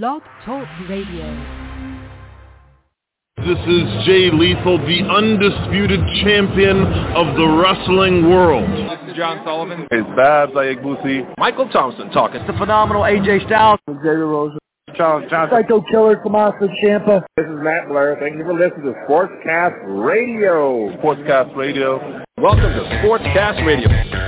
Blog Talk Radio. This is Jay Lethal, the undisputed champion of the wrestling world. This is John Sullivan. It's Babs Ayagbusi. Michael Thompson talking. It's the phenomenal AJ Styles. Xavier Rose. Charles Johnson. Psycho Killer Tommaso Ciampa. This is Matt Blair. Thank you for listening to Sportscast Radio. Sportscast Radio. Welcome to Sportscast Radio.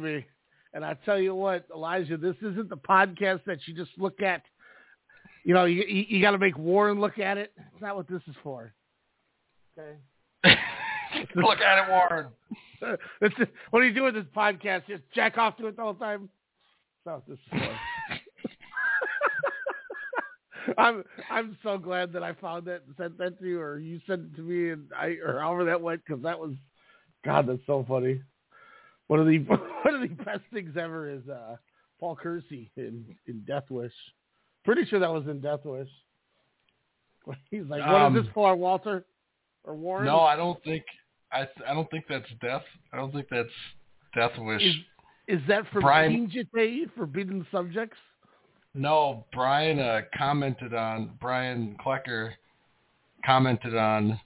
Baby. And I tell you what, Elijah, this isn't the podcast that you just look at. You know, you you, you got to make Warren look at it. It's not what this is for. Okay. Look at it, Warren. It's just, what do you do with this podcast? Just jack off to it the whole time. That's not what this is for. I'm I'm so glad that I found that and sent that to you, or you sent it to me, and I or however that went, because that was, God, that's so funny. One of the one of the best things ever is uh, Paul Kersey in in Death Wish. Pretty sure that was in Death Wish. He's like, "What Um, is this for, Walter or Warren?" No, I don't think I I don't think that's death. I don't think that's Death Wish. Is is that for Brian- Brian, Forbidden Subjects? no, Brian uh, commented on Brian Klecker commented on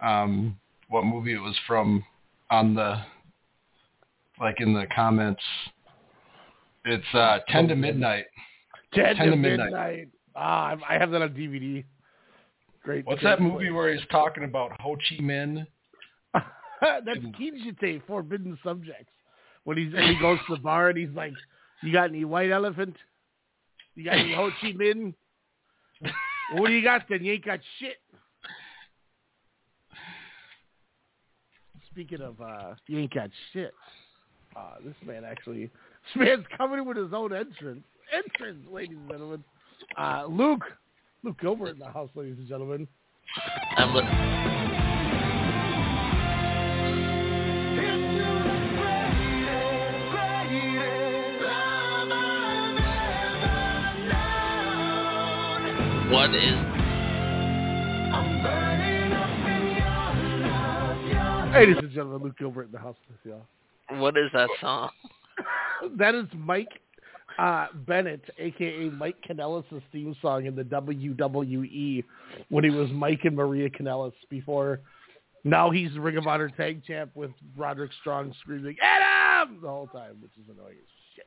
um what movie it was from on the like in the comments. It's uh ten to midnight. Ten, 10 to to midnight. Midnight. Ah, I have that on DVD. Great. What's that movie where he's talking about Ho Chi Minh? That's Kinjite, Forbidden Subjects. When he's when he goes to the bar and he's like, "You got any white elephant? You got any Ho Chi Minh? what do you got then? You ain't got shit." Speaking of, uh, you ain't got shit. Uh, this man actually, this man's coming with his own entrance. Entrance, ladies and gentlemen. Uh, Luke, Luke Gilbert in the house, ladies and gentlemen. I'm li- What is Ladies and gentlemen, Luke Gilbert in the house with y'all. What is that song? that is Mike uh, Bennett, aka Mike Kanellis' theme song in the WWE when he was Mike and Maria Kanellis before. Now he's Ring of Honor tag champ with Roderick Strong screaming "Adam" the whole time, which is annoying as shit.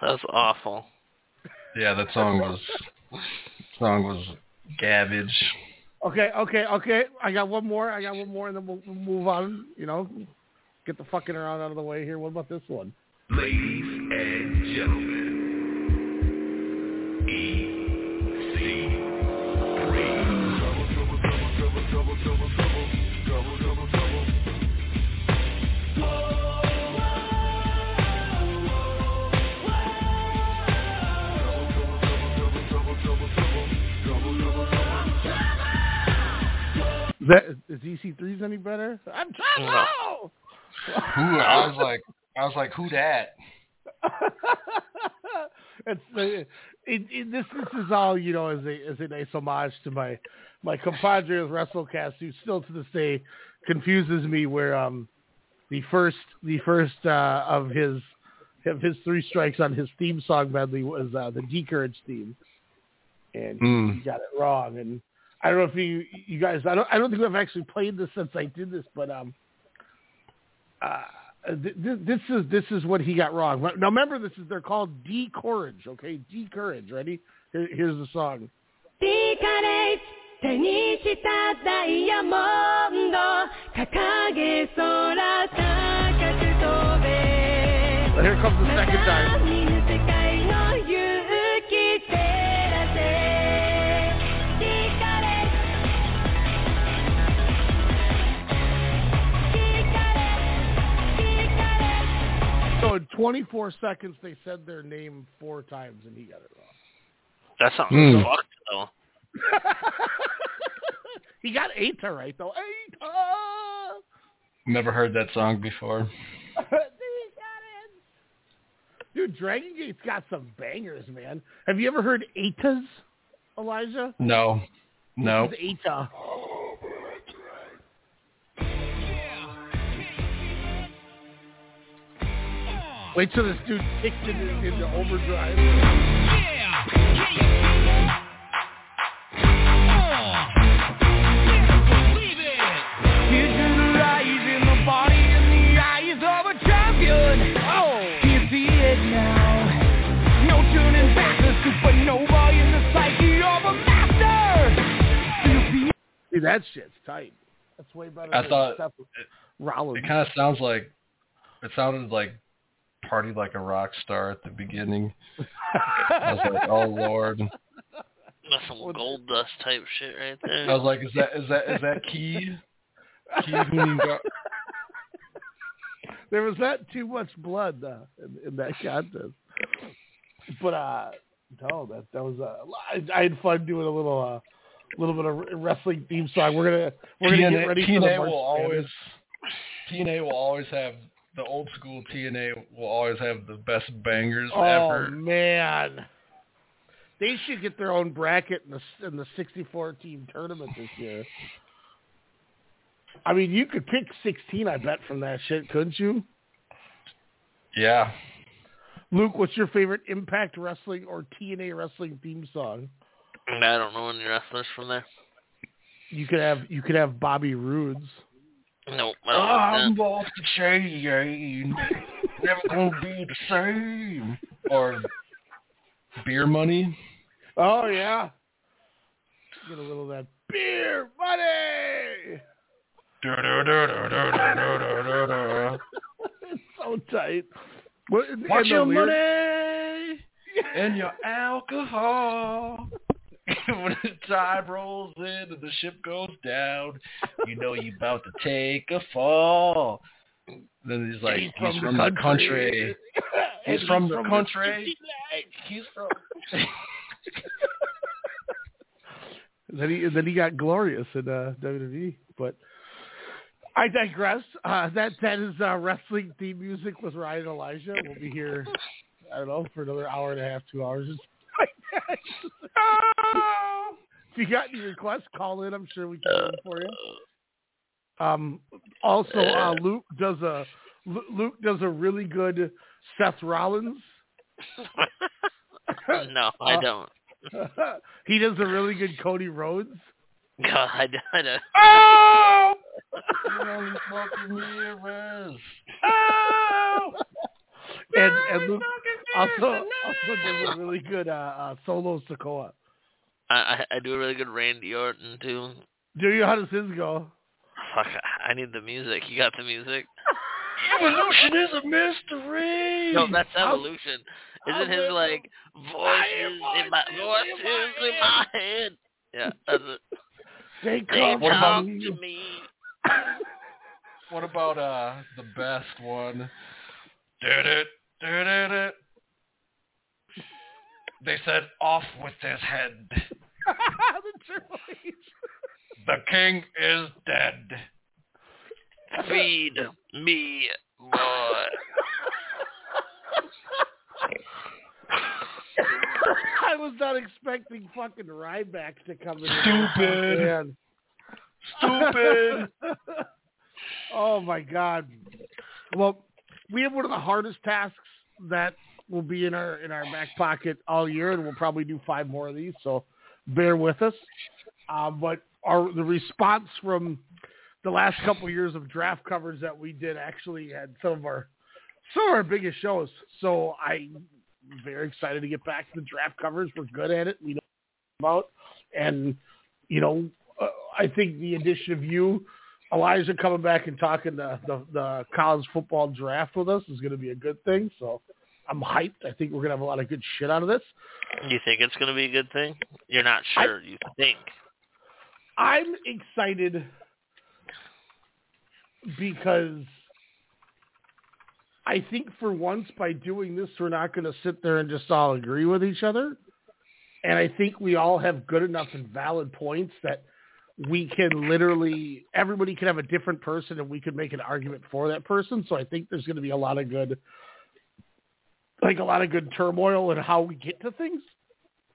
That's awful. Yeah, that song was song was garbage. Okay, okay, okay. I got one more. I got one more, and then we'll, we'll move on. You know, get the fucking around out of the way here. What about this one? Ladies and gentlemen, Is that is EC3's any better? I'm Trouble. Who I was like I was like, who that? it's uh, it, it, this this is all you know as a as a nice homage to my my compadre with WrestleCast who still to this day confuses me where um the first the first uh of his of his three strikes on his theme song medley was uh the D Courage theme and Hmm. he got it wrong and I don't know if you you guys I don't I don't think I've actually played this since I did this but um uh th- th- this is this is what he got wrong. Now remember, this is they're called D Courage. Okay, D Courage. Ready? Here, here's the song. ディカレッジ手にしたダイヤモンド掲げ空高く飛べ But here comes the second 見 time. In 24 seconds, they said their name four times, and he got it wrong. That song Hmm. fucked though. he got Eta right though. Eta. Never heard that song before. Dude, Dragon Gate's got some bangers, man. Have you ever heard Atas, Elijah? No. No. This Wait till this dude kicks into, into overdrive. Yeah! Here's the eyes in the body in the eyes of a champion! Oh! Do you see, it now? No turn in back to put in the psyche of a master! See? Dude, that shit's tight. That's way better I than thought stuff Rollins. it kind of sounds like it sounded like party like a rock star at the beginning. I was like, oh lord. That's some gold dust type shit right there. I was like, is that is that is that key? Key who got there was not too much blood uh, in, in that contest. But uh no, that that was uh, I, I had fun doing a little uh little bit of wrestling theme song. We're gonna we're gonna TNA, get ready for the TNA March will always Madness. TNA will always have the old school TNA will always have the best bangers Oh ever. man, they should get their own bracket in the in the 64 team tournament this year. I mean, you could pick 16, I bet, from that shit, couldn't you? Yeah. Luke, what's your favorite Impact Wrestling or TNA Wrestling theme song? I don't know any wrestlers from there. You could have you could have Bobby Roode's. Nope. Oh, I'm that. off the chain. Never gonna be the same. Or beer money. Oh yeah, get a little of that beer money. It's so tight. What, and What's the your lyrics- money and your alcohol? when the tide rolls in and the ship goes down, you know you about to take a fall. Then he's like, he's, from, the country. And He's from the from country. He's from. And then he then he got glorious in uh, WWE. But I digress. Uh, that that is uh, wrestling theme music with Ryan Elijah. We'll be here. I don't know for another hour and a half, two hours. If you got any requests, call in. I'm sure we can do them for you. Um, also, uh, Luke does a Luke does a really good Seth Rollins. no, I Uh, don't. he does a really good Cody Rhodes. God, I don't. I don't. Oh! And and Luke also also does a really good uh, uh, solo Sikoa. I, I I do a really good Randy Orton too. Do you? How does his go? Fuck, I need the music. You got the music? Evolution is a mystery. No, that's I'll- evolution. Isn't I'll his live- like voices in my voices in my head? Yeah, that's it. They They What about- talk to to me. me. What about uh the best one? They said off with his head. the The king is dead. Feed me, boy. I was not expecting fucking Ryback to come in. Stupid. Man. Stupid. oh my god. Well, we have one of the hardest tasks that will be in our in our back pocket all year, and we'll probably do five more of these. So bear with us. Uh, but our the response from the last couple of years of draft covers that we did actually had some of our some of our biggest shows. So I'm very excited to get back to the draft covers. We're good at it. We know about and you know uh, I think the addition of you, Elijah, coming back and talking the, the the college football draft with us is going to be a good thing. So I'm hyped. I think we're going to have a lot of good shit out of this. You think it's gonna be a good thing? You're not sure. you think? I'm excited because I think for once by doing this, we're not going to sit there and just all agree with each other. And I think we all have good enough and valid points that we can literally, everybody can have a different person and we can make an argument for that person. So I think there's going to be a lot of good, like a lot of good turmoil and how we get to things.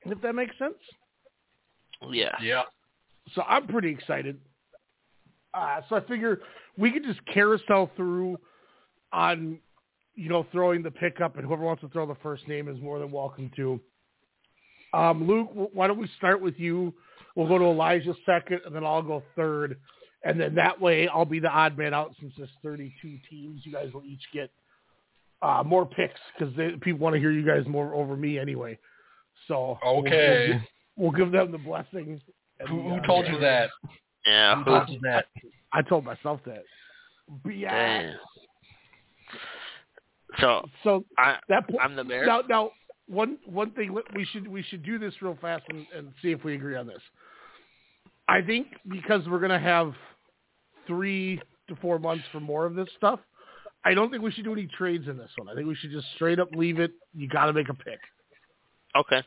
If that makes sense. Yeah. Yeah. So I'm pretty excited. Uh, so I figure we could just carousel through on, you know, throwing the pickup, and whoever wants to throw the first name is more than welcome to. Um, Luke, why don't we start with you? We'll go to Elijah second, and then I'll go third, and then that way I'll be the odd man out since there's 32 teams. You guys will each get uh, more picks because people want to hear you guys more over me anyway. So we'll- we'll Okay. give- We'll, give them the blessing. and Who, the who honor. told you that? Yeah. Who told you that? I told myself that. Yeah. Damn. So So I that po- I'm the Bears. now now one one thing we should we should do this real fast and, and see if we agree on this. I think because we're gonna have three to four months for more of this stuff, I don't think we should do any trades in this one. I think we should just straight up leave it. You got to make a pick Okay.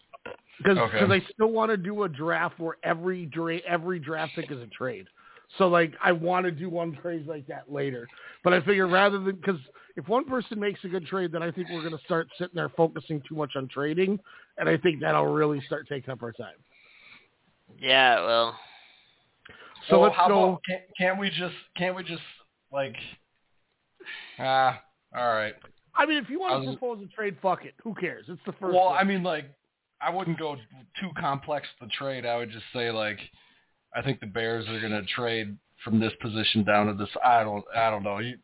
because Okay. I still want to do a draft where every dra- every draft pick is a trade. So like I want to do one trade like that later, but I figure rather than because if one person makes a good trade, then I think we're going to start sitting there focusing too much on trading, and I think that'll really start taking up our time. Yeah. Well. So Well, let's how go. About, can't, can't we just? Can't we just like? Ah, all right. I mean, if you want to was- propose a trade, fuck it. Who cares? It's the first. Well, one. I mean, like, I wouldn't go too complex with the trade. I would just say, like, I think the Bears are going to trade from this position down to this. I don't, I don't know. You,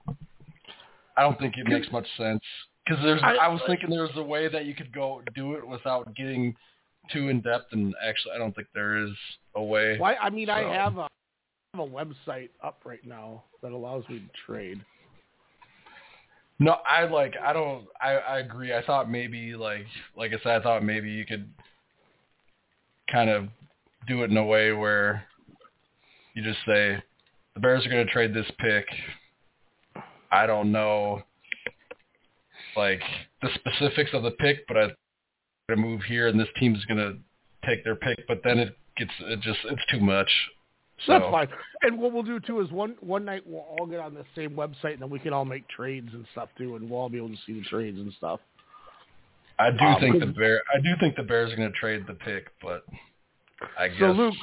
I don't think it makes much sense because there's. I- I, was thinking there was a way that you could go do it without getting too in depth, and actually, I don't think there is a way. Why? I mean, I have a, I have a website up right now that allows me to trade. No, I like. I don't. I I agree. I thought maybe like like I said, I thought maybe you could kind of do it in a way where you just say the Bears are going to trade this pick. I don't know like the specifics of the pick, but I'm going to move here, and this team's going to take their pick. But then it gets it just it's too much. So that's fine. And what we'll do too is one one night we'll all get on the same website and then we can all make trades and stuff too, and we'll all be able to see the trades and stuff. I do Um, think the Bear. I do think the Bears are going to trade the pick, but I guess. So Luke,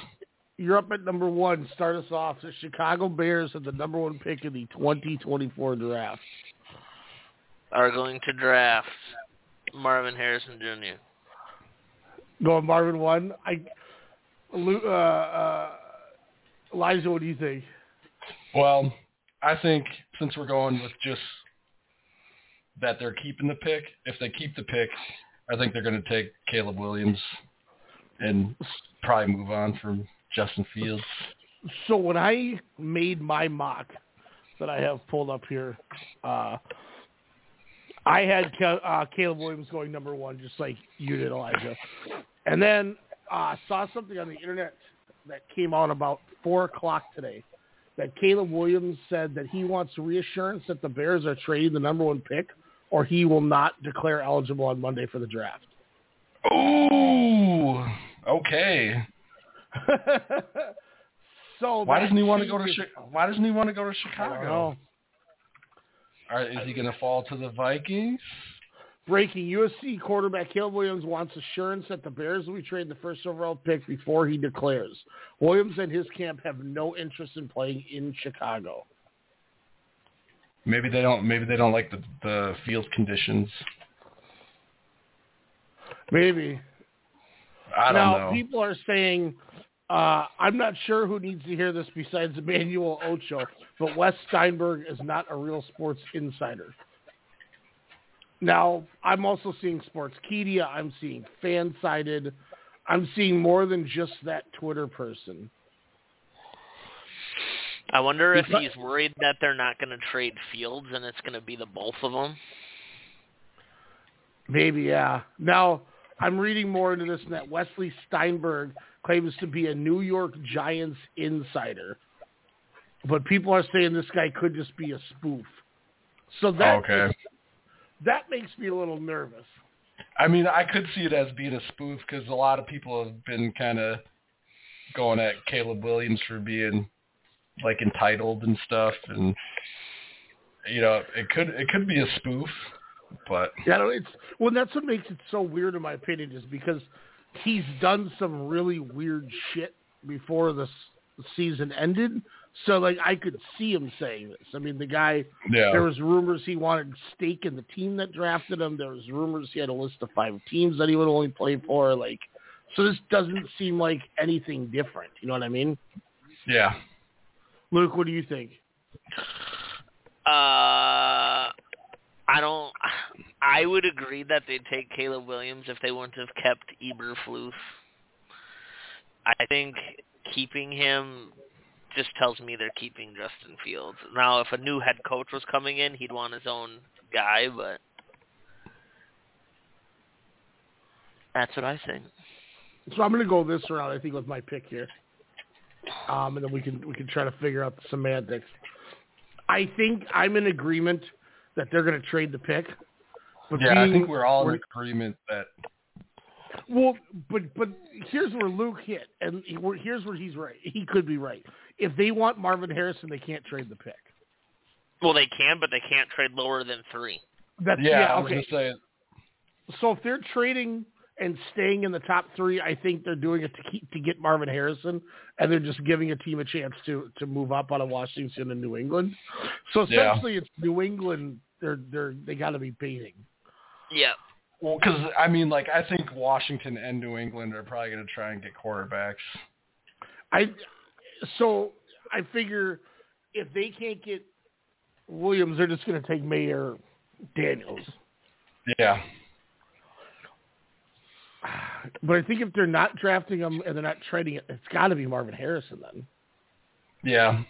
you're up at number one. Start us off. The Chicago Bears have the number one pick in the 2024 draft. Are going to draft Marvin Harrison Jr. Going Marvin one. I, Lu uh, uh, Elijah, what do you think? Well, I think since we're going with just that they're keeping the pick, if they keep the pick, I think they're going to take Caleb Williams and probably move on from Justin Fields. So when I made my mock that I have pulled up here, uh, I had uh, Caleb Williams going number one, just like you did, Elijah. And then uh, saw something on the internet that came out about four o'clock today that Caleb Williams said that he wants reassurance that the Bears are trading the number one pick, or he will not declare eligible on Monday for the draft. Ooh, okay. so Why doesn't he want to go to Chi- Why doesn't he want to go to Chicago? All right, is he going to fall to the Vikings? Breaking USC quarterback Caleb Williams wants assurance that the Bears will be trading the first overall pick before he declares. Williams and his camp have no interest in playing in Chicago. Maybe they don't. Maybe they don't like the the field conditions. Maybe. I don't now, know. people are saying, uh, I'm not sure who needs to hear this besides Emmanuel Acho, but Wes Steinberg is not a real sports insider. Now, I'm also seeing Sportskeeda. I'm seeing fan-sided. I'm seeing more than just that Twitter person. I wonder if he's worried that they're not going to trade Fields and it's going to be the both of them. Maybe, yeah. Now, I'm reading more into this, and that Wesley Steinberg claims to be a New York Giants insider. But people are saying this guy could just be a spoof. So that oh, okay. that makes me a little nervous. I mean, I could see it as being a spoof because a lot of people have been kind of going at Caleb Williams for being like entitled and stuff, and you know, it could it could be a spoof. But Yeah, no, it's well. That's what makes it so weird, in my opinion, is because he's done some really weird shit before the s- season ended. So, like, I could see him saying this. I mean, the guy. yeah, There was rumors he wanted stake in the team that drafted him. There was rumors he had a list of five teams that he would only play for. Like, so this doesn't seem like anything different. You know what I mean? yeah. Luke, what do you think? Uh, I don't. I would agree that they'd take Caleb Williams if they wouldn't have kept Eberflus. I think keeping him just tells me they're keeping Justin Fields. Now, if a new head coach was coming in, he'd want his own guy, but that's what I think. So I'm going to go this route. I think with my pick here, um, and then we can we can try to figure out the semantics. I think I'm in agreement that they're going to trade the pick. But Yeah, I think we're all in we're- agreement that Well, but but here's where Luke hit, and here's where he's right. He could be right. If they want Marvin Harrison, they can't trade the pick. Well, they can, but they can't trade lower than three. That's yeah, yeah, I was okay. gonna say So if they're trading and staying in the top three, I think they're doing it to keep to get Marvin Harrison, and they're just giving a team a chance to to move up out of Washington and New England. So Yeah. essentially, it's New England. They're they're they got to be baiting. Yeah. well, because I mean, like I think Washington and New England are probably gonna try and get quarterbacks. I so I figure if they can't get Williams, they're just going to take Mayer Daniels. Yeah, But I think if they're not drafting him and they're not trading it, it's got to be Marvin Harrison. Then yeah,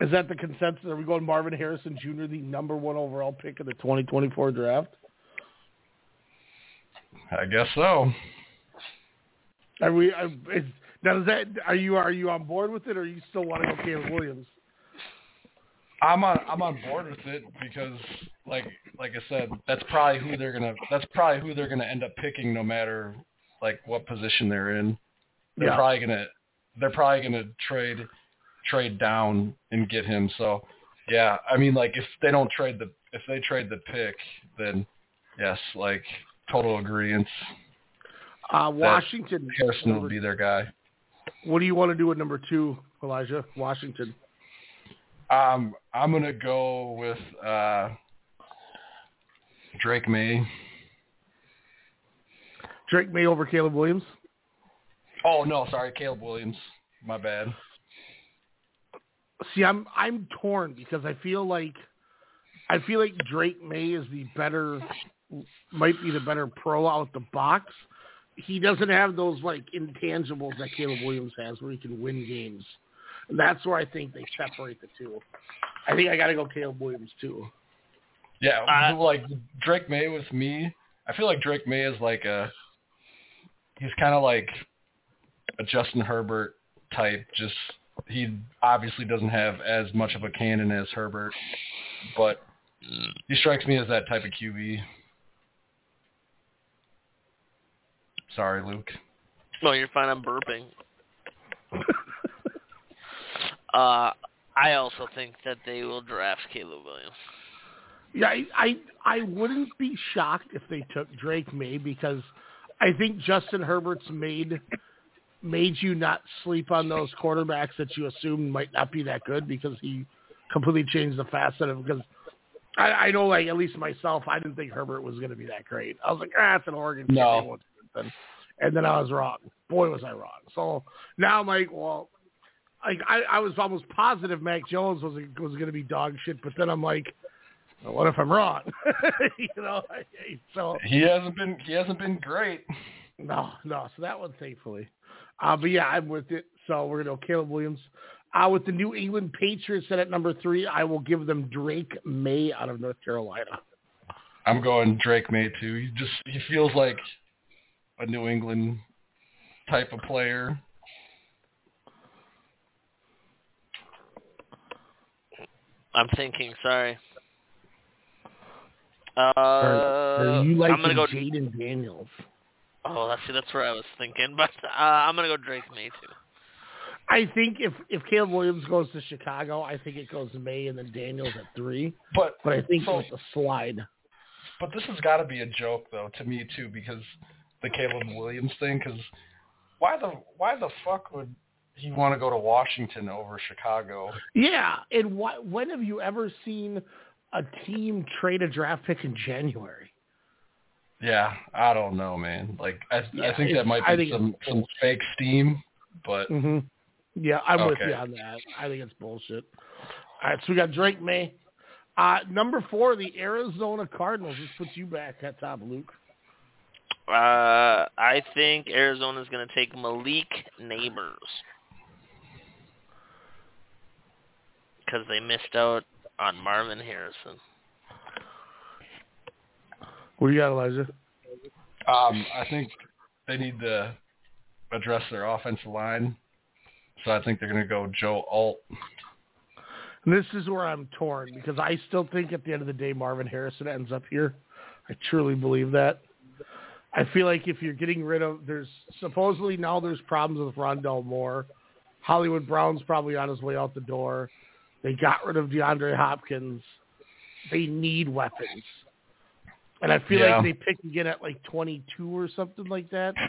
is that the consensus? Are we going Marvin Harrison Jr., the number one overall pick of the 2024 draft? I guess so. Are we? Are, is, now, is that are you are you on board with it, or you still want to go Caleb Williams? I'm on I'm on board with it because like like I said, that's probably who they're gonna that's probably who they're gonna end up picking no matter like what position they're in. They're Yeah. probably gonna they're probably gonna trade trade down and get him. So yeah, I mean like if they don't trade the if they trade the pick, then yes, like total agreement. Uh, Washington. Harrison will be their guy. What do you want to do with number two, Elijah? Washington. Um, I'm gonna go with uh, Drake Maye. Drake Maye over Caleb Williams. Oh no, sorry, Caleb Williams. My bad. See, I'm I'm torn because I feel like I feel like Drake Maye is the better, might be the better pro out the box. He doesn't have those like intangibles that Caleb Williams has, where he can win games. And that's where I think they separate the two. I think I got to go Caleb Williams too. Yeah, Uh, like Drake Maye with me. I feel like Drake Maye is like a. He's kind of like a Justin Herbert type. Just he obviously doesn't have as much of a cannon as Herbert, but he strikes me as that type of QB. Sorry, Luke. No, you're fine. I'm burping. uh, I also think that they will draft Caleb Williams. Yeah, I, I I wouldn't be shocked if they took Drake Maye because I think Justin Herbert's made made you not sleep on those quarterbacks that you assumed might not be that good because he completely changed the facet of because I, I know like at least myself I didn't think Herbert was going to be that great. I was like ah it's an Oregon No. they won't do it then. and then I was wrong. Boy was I wrong. So now I'm like well. Like I, I was almost positive Mac Jones was was going to be dog shit, but then I'm like, well, what if I'm wrong? you know, so He hasn't been he hasn't been great. no, no. So that one, thankfully. Uh, but yeah, I'm with it. So we're gonna go Caleb Williams. Uh, with the New England Patriots set at number three, I will give them Drake Maye out of North Carolina. I'm going Drake Maye too. He just he feels like a New England type of player. I'm thinking. Sorry. Uh, Or, or you like I'm gonna go. Jayden Daniels? Oh, that's see, that's where I was thinking, but uh, I'm gonna go Drake Maye too. I think if if Caleb Williams goes to Chicago, I think it goes to Maye and then Daniels at three. But But I think so, with the slide, but this has got to be a joke though to me too because the Caleb Williams thing. Because why the why the fuck would he want to go to Washington over Chicago? yeah. And why, when have you ever seen a team trade a draft pick in January? Yeah, I don't know, man. Like I, Yeah, I think that might I be think some some fake steam, but hmm Yeah, I'm with you on that. I think it's bullshit. All right, so we got Drake Maye. Uh, number four, the Arizona Cardinals. This puts you back at top, Luke. Uh, I think Arizona's going to take Malik Nabers because they missed out on Marvin Harrison. What do you got, Elijah? um, I think they need to address their offensive line. So I think they're going to go Joe Alt. And this is where I'm torn because I still think at the end of the day Marvin Harrison ends up here. I truly believe that. I feel like if you're getting rid of there's supposedly now there's problems with Rondale Moore. Hollywood Brown's probably on his way out the door. They got rid of DeAndre Hopkins. They need weapons. And I feel Yeah. like they pick again at like 22 or something like that.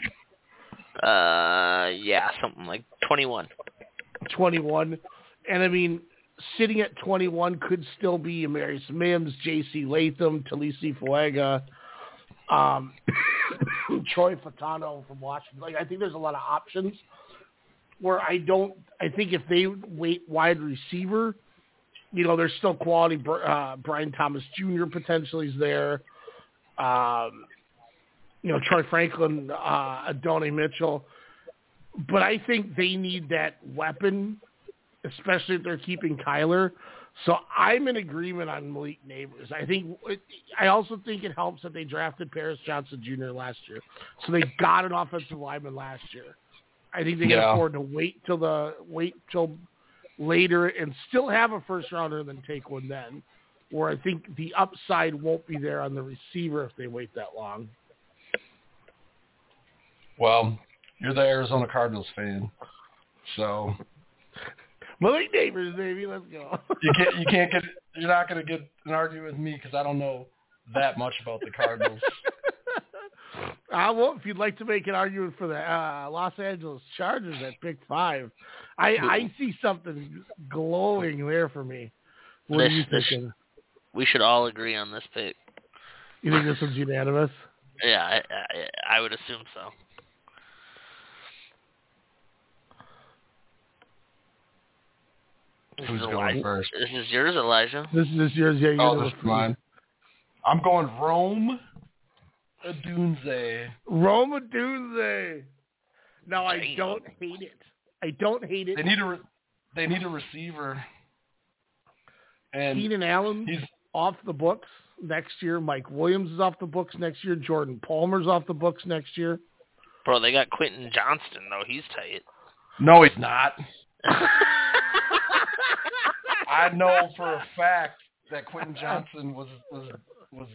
Uh, yeah, something like 21. 21. And I mean, sitting at 21 could still be Amarius Mims, J.C. Latham, Taliese Fuaga, um, Troy Fautanu from Washington. Like, I think there's a lot of options where I don't, I think if they wait wide receiver, you know, there's still quality. Uh, Brian Thomas Jr. potentially is there. Um, you know, Troy Franklin, uh, Adonai Mitchell. But I think they need that weapon, especially if they're keeping Kyler. So I'm in agreement on Malik Nabers. I think I also think it helps that they drafted Paris Johnson Jr. last year, so they got an offensive lineman last year. I think they can Yeah. afford to wait till the wait till later and still have a first rounder and then take one then. Where I think the upside won't be there on the receiver if they wait that long. Well, you're the Arizona Cardinals fan, so Malik Nabers, baby, let's go. you can't you can't get you're not going to get an argument with me because I don't know that much about the Cardinals. Uh, well, if you'd like to make an argument for the uh, Los Angeles Chargers at pick five, I, I see something glowing there for me. What This- are you this- thinking? We should all agree on this pick. You think this one's unanimous? Yeah, I, I, I would assume so. This Who's is going Elijah. first? This is yours, Elijah. This is this year's yeah. Oh, unanimous this is mine. I'm going Rome Odunze. Rome Odunze. No, I Damn. don't hate it. I don't hate it. They need a re- they need a receiver, and Keenan Allen he's off the books next year. Mike Williams is off the books next year. Jordan Palmer's off the books next year. Bro, they got Quentin Johnston though. He's tight. no, he's not. I know for a fact that Quentin Johnston was was was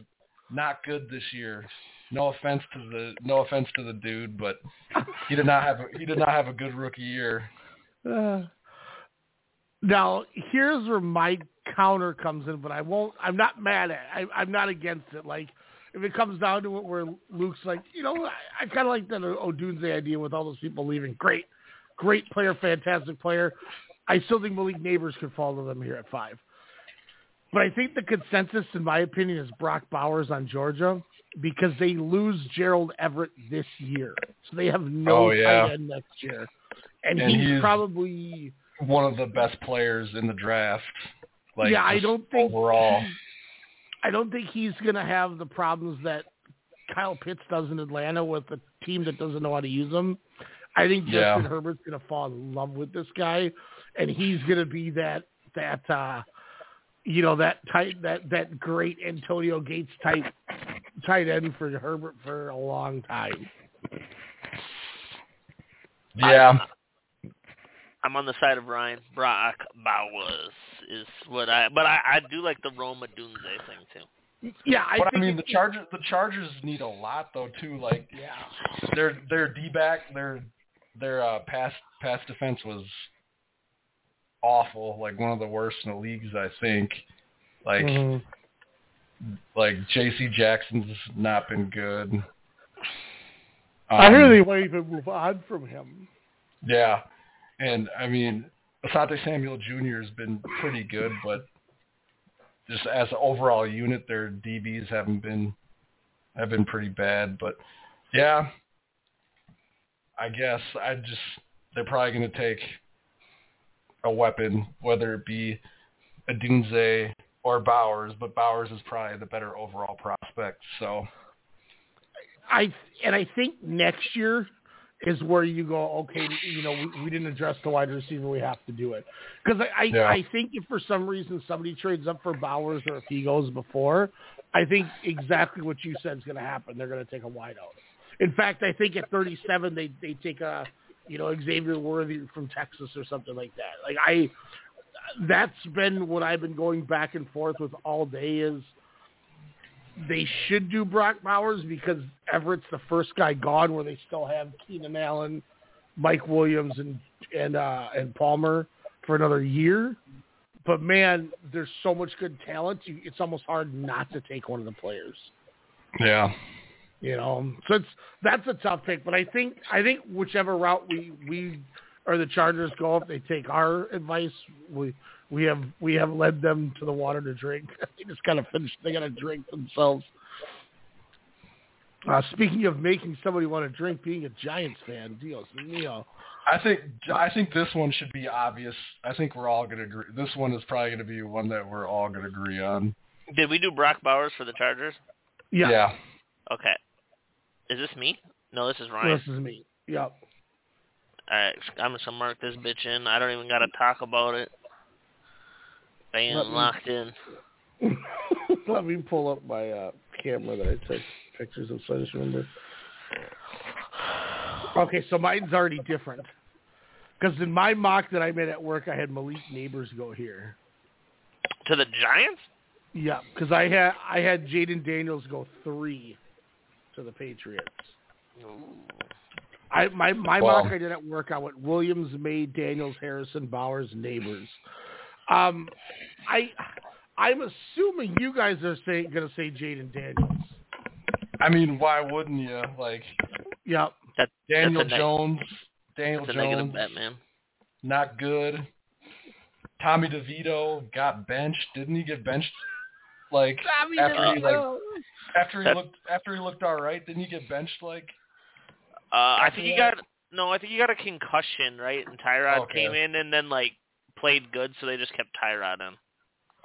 not good this year. No offense to the no offense to the dude, but he did not have a, he did not have a good rookie year. Uh, now, here's where my counter comes in, but I won't. I'm not mad at. It. I, I'm not against it. Like, if it comes down to it, where Luke's like, you know, I, I kind of like that Odunze idea with all those people leaving. Great, great player, fantastic player. I still think Malik Nabers could fall to them here at five. But I think the consensus, in my opinion, is Brock Bowers on Georgia because they lose Gerald Everett this year, so they have no Oh, yeah. tight end next year, and, And he's, he's- probably One of the best players in the draft. Like yeah. I don't think overall. I don't think he's going to have the problems that Kyle Pitts does in Atlanta with a team that doesn't know how to use him. I think Justin Yeah. Herbert's going to fall in love with this guy, and he's going to be that that uh, you know that tight that that great Antonio Gates type tight end for Herbert for a long time. Yeah. I'm on the side of Ryan. Brock Bowers is what I, but I, I do like the Rome Odunze thing too. Yeah, I but I mean the Chargers the Chargers need a lot though too. Like yeah. their their D back their their uh pass pass defense was awful, like one of the worst in the leagues, I think. Like Mhm. like J.C. Jackson's not been good. I Um, hear they might even move on from him. Yeah, and I mean, Asante Samuel Jr. has been pretty good, but just as an overall unit, their DBs haven't been have been pretty bad. But yeah, I guess I just they're probably going to take a weapon, whether it be a Dunze or Bowers, but Bowers is probably the better overall prospect. So I and I think next year is where you go. Okay, you know, we, we didn't address the wide receiver. We have to do it because I I, Yeah. I think if for some reason somebody trades up for Bowers or if he goes before, I think exactly what you said is going to happen. They're going to take a wide out. In fact, I think at 37 they they take a you know Xavier Worthy from Texas or something like that. Like I, that's been what I've been going back and forth with all day is they should do Brock Bowers because Everett's the first guy gone where they still have Keenan Allen, Mike Williams and and uh and Palmer for another year. But man, there's so much good talent. You, it's almost hard not to take one of the players. yeah, You know, so it's that's a tough pick. But I think I think whichever route we we or the Chargers go, if they take our advice, we we have we have led them to the water to drink. they just gotta finish. They gotta drink themselves. Uh, speaking of making somebody want to drink, being a Giants fan, Dios mío. I think I think this one should be obvious. I think we're all going to agree. This one is probably going to be one that we're all going to agree on. Did we do Brock Bowers for the Chargers? Yeah, Yeah. Okay. Is this me? No, this is Ryan. this is me. Yep. Right, I'm just gonna mark this bitch in. I don't even gotta talk about it. Bam, Let me- locked in. Let me pull up my uh, camera that I took pictures of, so I just remember. Okay, so mine's already different. Because in my mock that I made at work, I had Malik Nabers go here. To the Giants? Yeah, because I had I had Jayden Daniels go three to the Patriots. I my my Wow. mock I did at work. I went Williams, Maye, Daniels, Harrison, Bowers, Nabers. Um, I I'm assuming you guys are saying going to say Jayden Daniels. I mean, why wouldn't you? Like Yep. That, Daniel that's a, neg- Jones, Daniel that's a negative Jones, bet, not good. Tommy DeVito got benched. Didn't he get benched? Like after he like after he That- looked after he looked all right, didn't he get benched? Like Uh, I think he got no. I think he got a concussion, right? And Tyrod Okay. came in and then like played good, so they just kept Tyrod in.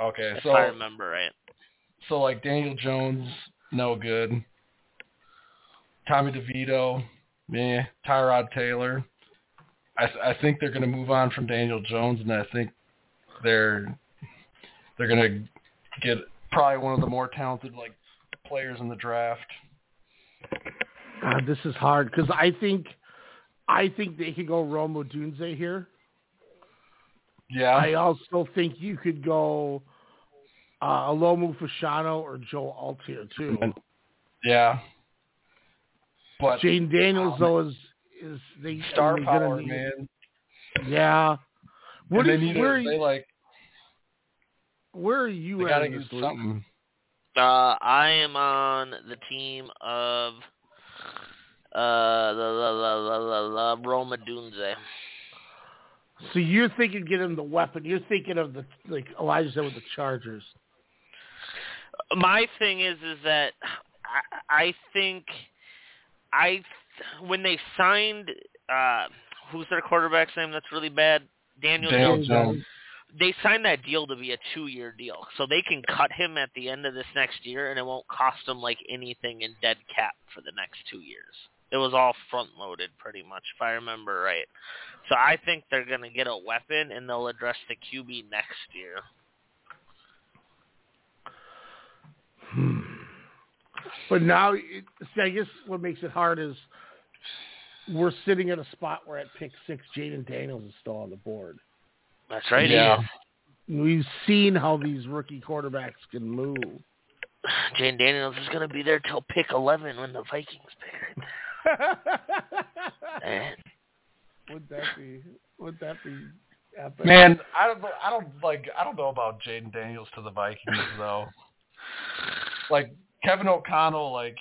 okay, If so I remember right. so like Daniel Jones, no good. Tommy DeVito, meh. Tyrod Taylor. I th- I think they're going to move on from Daniel Jones, and I think they're they're going to get probably one of the more talented like players in the draft. God, this is hard because I think I think they could go Rome Odunze here. Yeah, I also think you could go uh, Alomu Fashanu or Joe Altier too. yeah. But Jayden Daniels though is is they star they power, need- man. Yeah. What and they is, need where, to, they like where are you at got to in use this something. Uh, I am on the team of uh la la la la la, la Rome Odunze. So you're thinking get him the weapon. You're thinking of the like Elijah said with the Chargers. My thing is is that I, I think I when they signed uh who's their quarterback's name that's really bad Daniel Daniel Jones. Jones. They signed that deal to be a two-year deal, so they can cut him at the end of this next year, and it won't cost them like anything in dead cap for the next two years. It was all front-loaded, pretty much, if I remember right. So I think they're going to get a weapon, and they'll address the QB next year. Hmm. But now, it, see, I guess what makes it hard is we're sitting at a spot where at pick six, Jayden Daniels is still on the board. That's right. Yeah. is. We've seen how these rookie quarterbacks can move. Jayden Daniels is going to be there till pick 11 when the Vikings pick him. Man. would that be? Would that be happen. Man, I don't. I don't like. I don't know about Jayden Daniels to the Vikings though. like Kevin O'Connell, like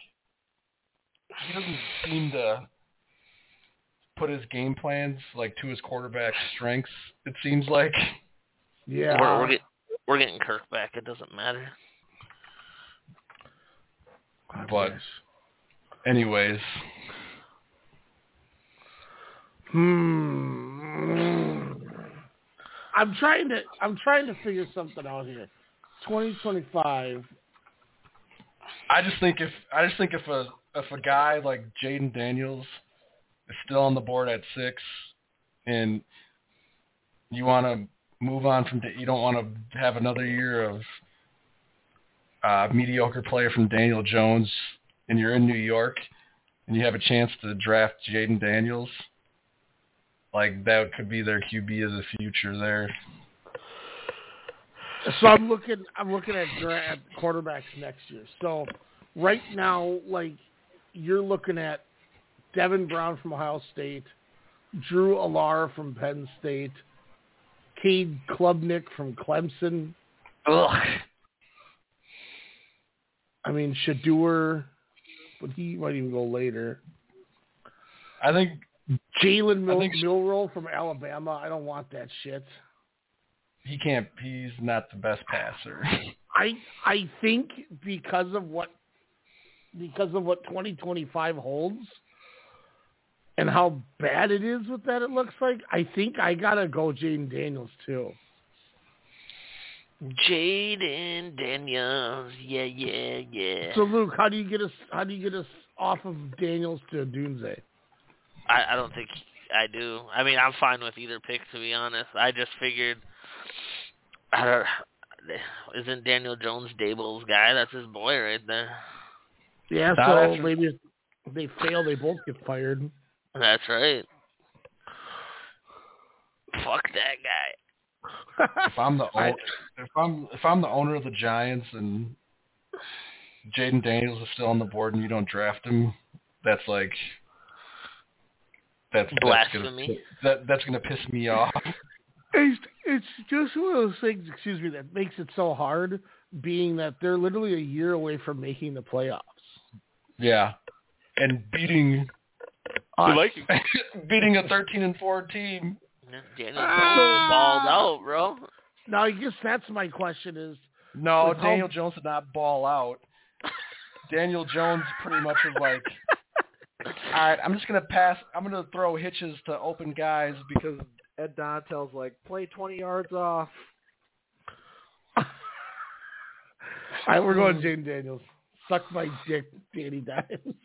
he doesn't seem to put his game plans like to his quarterback's strengths. It seems like. yeah, We're, we're, get, we're getting Kirk back. It doesn't matter. But anyways, Hmm. I'm trying to I'm trying to figure something out here. 2025. I just think if I just think if a if a guy like Jayden Daniels is still on the board at six, and you want to move on from you don't want to have another year of uh, mediocre player from Daniel Jones, and you're in New York, and you have a chance to draft Jayden Daniels, like that could be their QB of the future there. So I'm looking I'm looking at draft quarterbacks next year. So right now, like you're looking at Devin Brown from Ohio State, Drew Allar from Penn State, Cade Klubnik from Clemson. Ugh. I mean Shedeur, but he might even go later. I think Jalen Mil- think- Milroe from Alabama. I don't want that shit. he can't. He's not the best passer. I I think because of what because of what 2025 holds and how bad it is with that it looks like, I think I gotta go Jayden Daniels too. Jayden Daniels. Yeah, yeah, yeah. So Luke, how do you get us how do you get us off of Daniels to Doomsday? I, I don't think I do. I mean, I'm fine with either pick to be honest. I just figured. I don't. Isn't Daniel Jones Daboll's guy? That's his boy right there. Yeah, so maybe if they fail, they both get fired. That's right. Fuck that guy. If I'm the I- o- if I'm if I'm the owner of the Giants and Jayden Daniels is still on the board and you don't draft him, that's like that's that's Blasphemy. gonna, that that's gonna piss me off. It's it's just one of those things, excuse me, that makes it so hard, being that they're literally a year away from making the playoffs. Yeah, and beating Us. beating a 13 and 4 team. Daniel Jones Ah. balled out, bro. Now, I guess that's my question: is No, With how- Daniel Jones did not ball out. Daniel Jones pretty much was like, all right, I'm just gonna pass. I'm gonna throw hitches to open guys because Ed Donatell's like, play 20 yards off. all right, we're going Jayden Daniels. Suck my dick, Danny Dimes.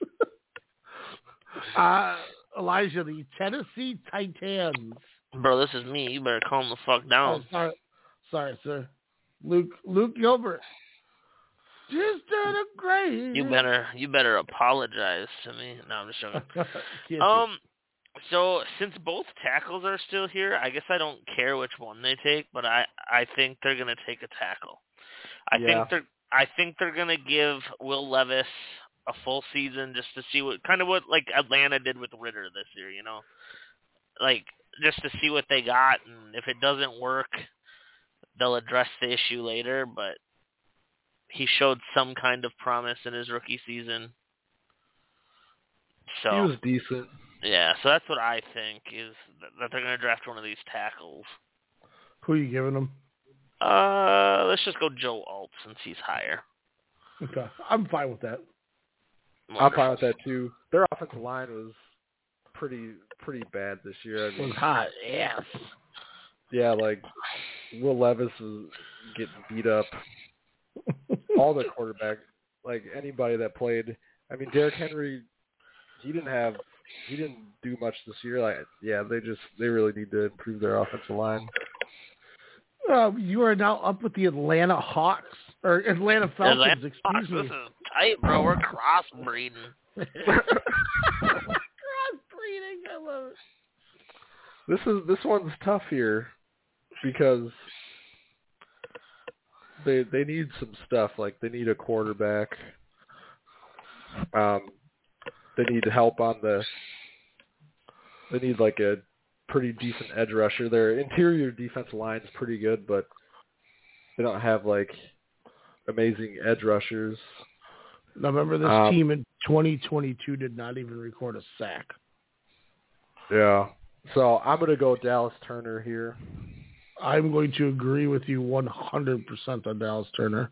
uh, Elijah, the Tennessee Titans. Bro, this is me. You better calm the fuck down. Oh, sorry, sorry, sir. Luke Luke Gilbert. Just did a great. You better you better apologize to me. No, I'm just joking. Um, so since both tackles are still here, I guess I don't care which one they take, but I I think they're gonna take a tackle. I Yeah. think they're I think they're gonna give Will Levis a full season just to see what kind of what like Atlanta did with Ridder this year, you know, like just to see what they got, and if it doesn't work, they'll address the issue later. But he showed some kind of promise in his rookie season. So He was decent. yeah, so that's what I think is that they're going to draft one of these tackles. Who are you giving them? Uh, let's just go Joe Alt since he's higher. Okay, I'm fine with that. I'm fine with that too. Their offensive line was pretty pretty bad this year. I It mean, was hot. Yes. yeah, like Will Levis was getting beat up. All the quarterback, like anybody that played. I mean, Derrick Henry, he didn't have, he didn't do much this year. Like, yeah, they just they really need to improve their offensive line. Uh, you are now up with the Atlanta Hawks or Atlanta Falcons. Atlanta Hawks, excuse this is tight, bro. We're crossbreeding. Crossbreeding. I love it. This is this one's tough here because they they need some stuff like they need a quarterback. Um, they need help on the. They need like a pretty decent edge rusher. Their interior defense line is pretty good, but they don't have like amazing edge rushers. Now remember, this Um, team in 2022 did not even record a sack. Yeah. So I'm gonna go Dallas Turner here. I'm going to agree with you 100% on Dallas Turner.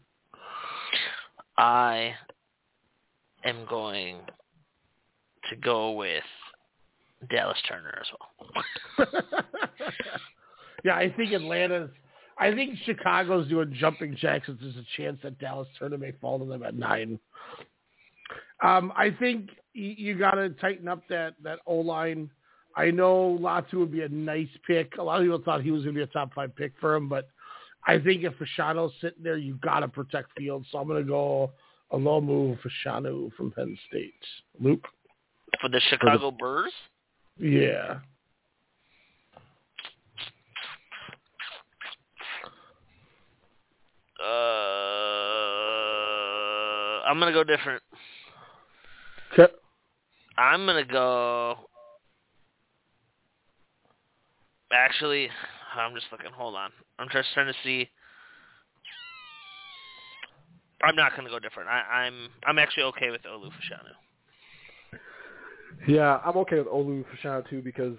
I am going to go with Dallas Turner as well. yeah, I think Atlanta's. I think Chicago's doing jumping jacks. and There's a chance that Dallas Turner may fall to them at nine. Um, I think y- you got to tighten up that that O line. I know Latu would be a nice pick. A lot of people thought he was going to be a top five pick for him, but I think if Fashanu's sitting there, you got to protect Fields. So I'm going to go a low move Fashanu from Penn State. Luke. For the Chicago Bears? Yeah. Uh, I'm gonna go different. Okay. I'm gonna go. Actually, I'm just looking. Hold on. I'm just trying to see. I'm not gonna go different. I, I'm I'm actually okay with Olu Fashanu. Yeah, I'm okay with Olu Fashanu too because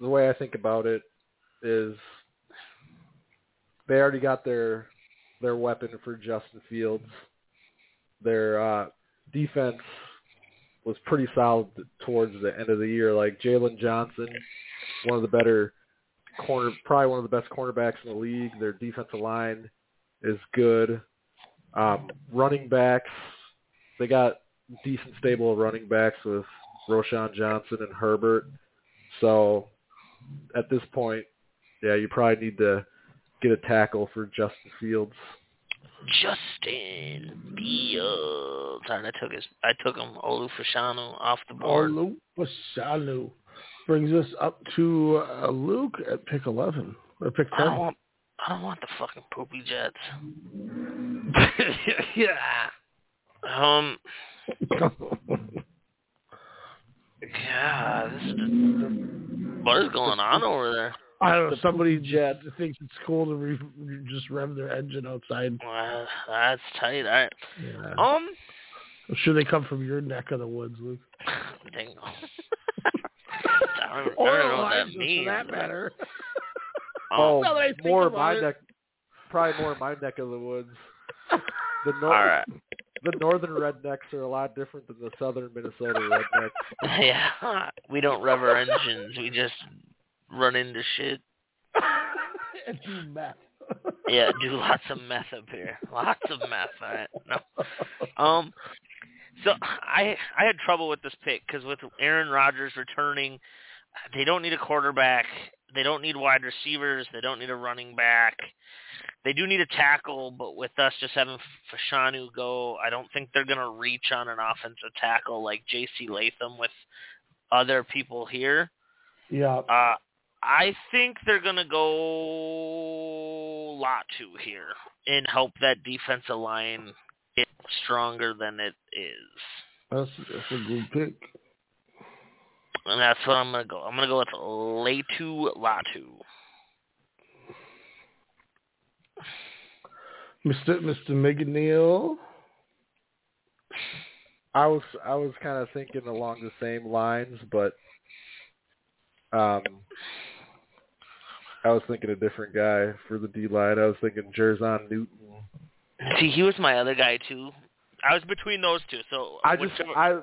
the way I think about it is they already got their their weapon for Justin Fields. Their uh, defense was pretty solid towards the end of the year. Like Jaylon Johnson, one of the better corner, probably one of the best cornerbacks in the league. Their defensive line is good. Um, running backs, they got decent stable of running backs with Roschon Johnson and Herbert. So at this point, yeah, you probably need to get a tackle for Justin Fields. Justin Fields. Sorry, I took his. I took him Olu Fashanu off the board. Olu Fashanu brings us up to uh, Luke at pick 11 or pick I 10. don't want. I don't want the fucking poopy Jets. yeah. Um. God, this is what is going on over there? I don't know. Somebody jet. thinks it's cool to re- just rev their engine outside. Well, that's tight. Right. Yeah. Um. I'm sure they come from your neck of the woods, Luke. Dang. I don't, even- I don't know what that means. For that matter. Oh, now that I think more about my it. neck, probably more my neck of the woods. The nor- All right. the northern rednecks are a lot different than the southern Minnesota rednecks. Yeah. We don't rev our engines. We just run into shit. and do meth. Yeah, do lots of meth up here. Lots of meth. All right. No. Um. So I I had trouble with this pick because with Aaron Rodgers returning, they don't need a quarterback. They don't need wide receivers. They don't need a running back. They do need a tackle, but with us just having Fashanu go, I don't think they're going to reach on an offensive tackle like J.C. Latham with other people here. Yeah. Uh, I think they're going to go Latu here and help that defensive line get stronger than it is. That's, that's a good pick. And that's what I'm going to go. I'm going to go with Latu Latu. Mr. Mr. McNeil. I was I was kind of thinking along the same lines, but um, I was thinking a different guy for the D line. I was thinking Jer'Zhan Newton. See, he was my other guy too. I was between those two. So I just whichever- I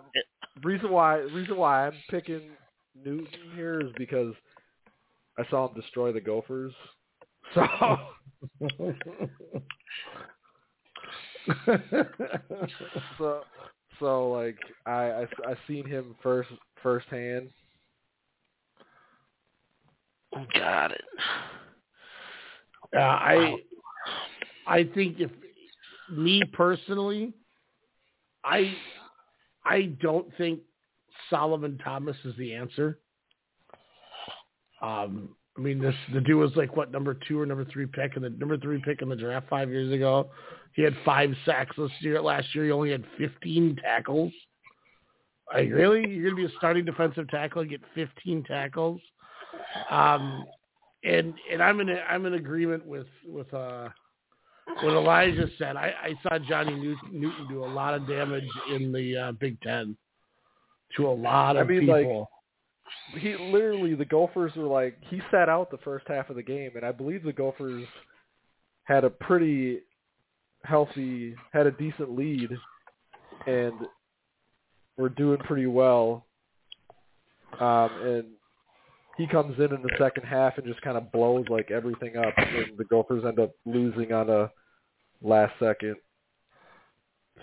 reason why reason why I'm picking Newton here is because I saw him destroy the Gophers. So so so like I I I seen him first firsthand. got it. Uh, I I think if me personally, I I don't think Solomon Thomas is the answer. Um, I mean, this the dude was like what number two or number three pick, and the number three pick in the draft five years ago. He had five sacks this year. Last year, he only had fifteen tackles. Like, really? You're gonna be a starting defensive tackle and get fifteen tackles? Um, and and I'm in a, I'm in agreement with with uh what Elijah said. I, I saw Johnny Newton, Newton do a lot of damage in the uh, Big Ten to a lot I of mean, like, people. he literally the Gophers were like he sat out the first half of the game, and I believe the Gophers had a pretty healthy, had a decent lead, and were doing pretty well. Um, and he comes in in the second half and just kind of blows like everything up, and the Gophers end up losing on a last second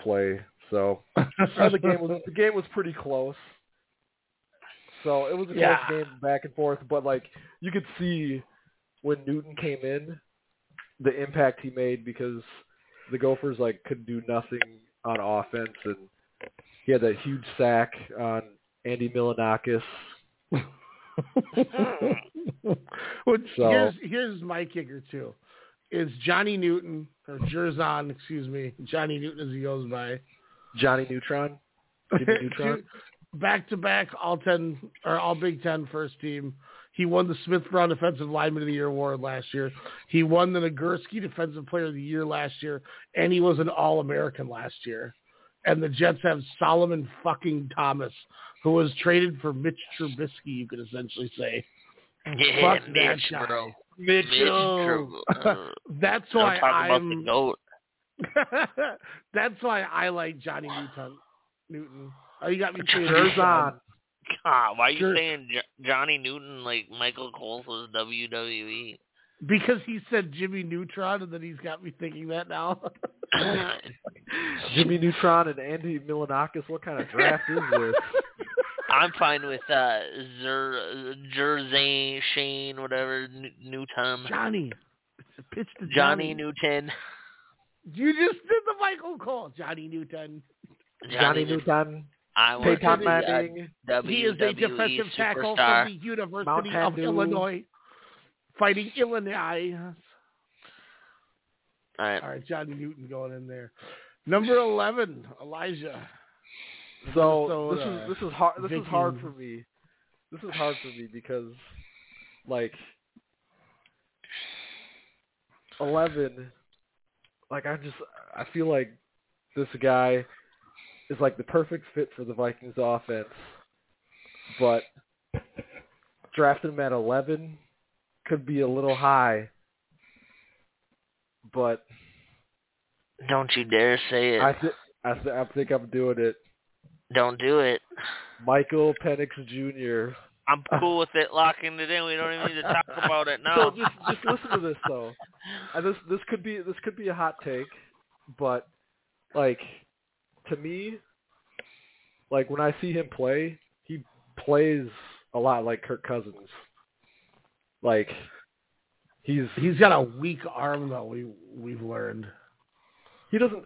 play. So the game was the game was pretty close. So it was a close game back and forth, but like you could see when Newton came in, the impact he made because the Gophers like could do nothing on offense, and he had that huge sack on Andy Milonakis. well, So- here's here's my kicker too. Is Johnny Newton or Jer'Zhan, excuse me, Johnny Newton as he goes by. Johnny Neutron, Neutron. back to back all ten or all Big Ten first team. He won the Smith Brown Defensive Lineman of the Year award last year. He won the Nagurski Defensive Player of the Year last year, and he was an All American last year. And the Jets have Solomon fucking Thomas, who was traded for Mitch Trubisky. You could essentially say. Yeah, Fuck that Mitch, guy. bro. Mitchell. Uh, That's don't why talk about the I'm. goat. That's why I like Johnny Newton. Newton. Oh, you got me saying Jer'Zhan. God, why are you Sure. saying Jo- Johnny Newton like Michael Coles was? WWE? Because he said Jimmy Neutron, and then he's got me thinking that now. Jimmy Neutron and Andy Milonakis. What kind of draft is this? I'm fine with uh Zer Jersey Shane whatever N- Newton Johnny. It's a pitch to Johnny Johnny. Newton You just did the Michael Cole, Johnny Newton. Johnny Newton. Newton. I want Peyton to be a Manning. He is a WWE defensive tackle from the University Mountain of Dew. Illinois, fighting Illinois. All right. All right, Johnny Newton going in there. Number eleven, Elijah. So this is this is hard. This is hard for me. This is hard for me because, like, eleven. Like I just I feel like this guy is like the perfect fit for the Vikings offense, but drafting him at eleven could be a little high. But Don't you dare say it. I th- I, th- I think I'm doing it. Don't do it. Michael Penix Jr. I'm cool with it locking it in. We don't even need to talk about it now. So just just listen to this though. And this this could be this could be a hot take, but like to me, like when I see him play, he plays a lot like Kirk Cousins. Like he's He's got a weak arm though. We we've learned. he doesn't.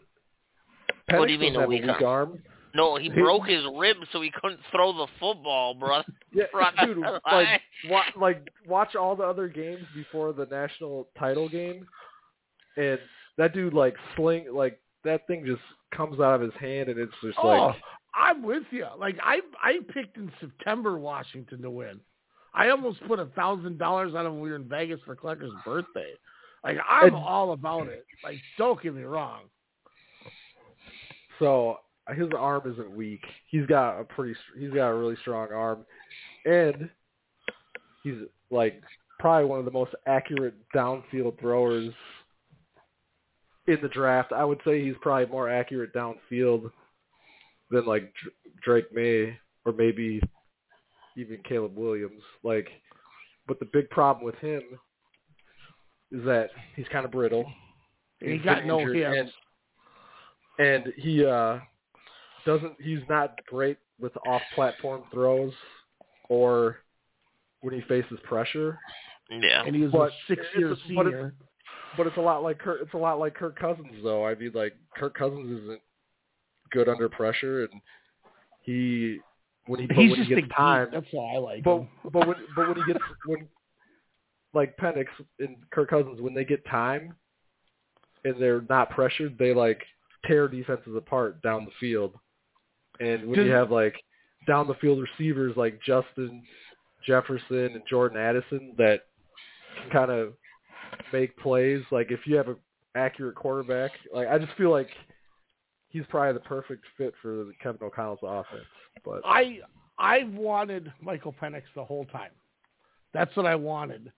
What do you mean a weak weak arm? no, he broke his rib so he couldn't throw the football, bro. Yeah, Right. dude. Like, wa- like watch all the other games before the national title game, and that dude like sling like that thing just comes out of his hand, and it's just Oh, like I'm with you. Like I I picked in September Washington to win. I almost put a thousand dollars on him when we were in Vegas for Clucker's birthday. Like I'm And- all about it. Like don't get me wrong. so. His arm isn't weak. He's got a pretty. He's got a really strong arm, and he's like probably one of the most accurate downfield throwers in the draft. I would say he's probably more accurate downfield than like Dr- Drake Maye or maybe even Caleb Williams. Like, but the big problem with him is that he's kind of brittle. He He's got no injured, hips. and, and he uh doesn't. He's not great with off-platform throws or when he faces pressure. Yeah. And he was But a six year it's- but it's- senior. But it's a lot like Kirk. It's a lot like Kirk Cousins, though. I mean, like Kirk Cousins isn't good under pressure, and he when he but He's when just he a gets geek. time. That's why I like But him. but when but when he gets when like Penix and Kirk Cousins when they get time and they're not pressured, they like tear defenses apart down the field. And when you have like down the field receivers like Justin Jefferson and Jordan Addison that can kind of make plays. Like if you have an accurate quarterback, like I just feel like he's probably the perfect fit for the Kevin O'Connell's offense. But I I've wanted Michael Penix the whole time. That's what I wanted.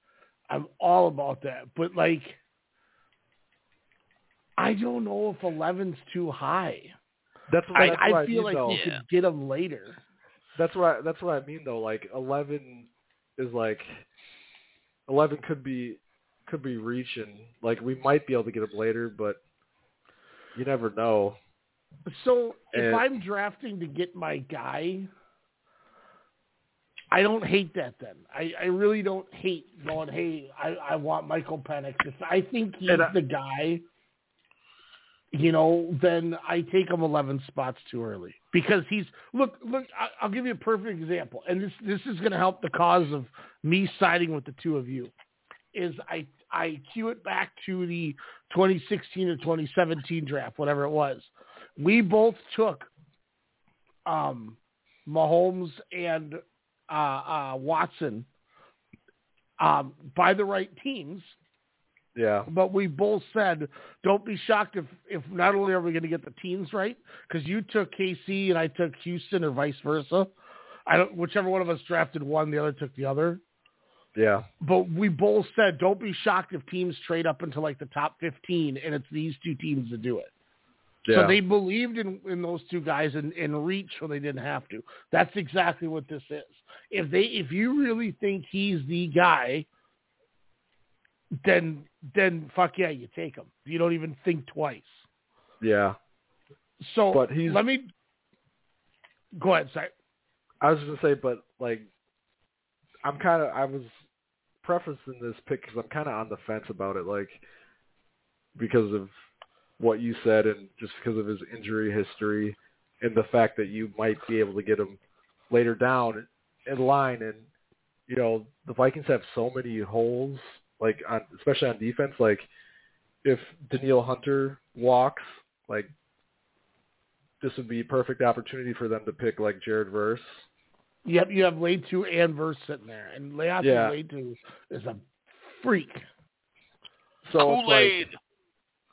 I'm all about that. But like I don't know if 11's too high. that's what I, that's what I I feel mean, like though. you Yeah. could get him later. That's what I, that's what I mean though. Like eleven is like eleven could be could be reaching. Like we might be able to get him later, but you never know. So if And- I'm drafting to get my guy, I don't hate that then. I, I really don't hate going, hey, I, I want Michael Penix. If I think he's I- the guy, you know, then I take him 11 spots too early. Because he's, look, look, I, I'll give you a perfect example. And this, this is going to help the cause of me siding with the two of you. Is I, I cue it back to the 2016 or 2017 draft, whatever it was we both took um, Mahomes and uh, uh, Watson um, by the right teams, Yeah. but we both said, don't be shocked if, if not only are we going to get the teams right, because you took KC and I took Houston or vice versa. I don't, whichever one of us drafted one, the other took the other. Yeah. But we both said, don't be shocked if teams trade up into like the top 15 and it's these two teams that do it. Yeah. So they believed in, in those two guys and, and reach when they didn't have to. That's exactly what this is. If they if you really think he's the guy, then then fuck yeah, you take him. You don't even think twice. yeah. So But he's- let me go ahead. Sorry. I was just gonna say, but like, I'm kind of I was prefacing this pick because I'm kind of on the fence about it, like because of what you said and just because of his injury history and the fact that you might be able to get him later down in line, and you know the Vikings have so many holes, like on especially on defense, like if Danielle Hunter walks, like this would be a perfect opportunity for them to pick like Jared Verse. Yep, you have Laiatu and Verse sitting there, and Laiatu Yeah. Laiatu is a freak. So it's like, Kool-Aid.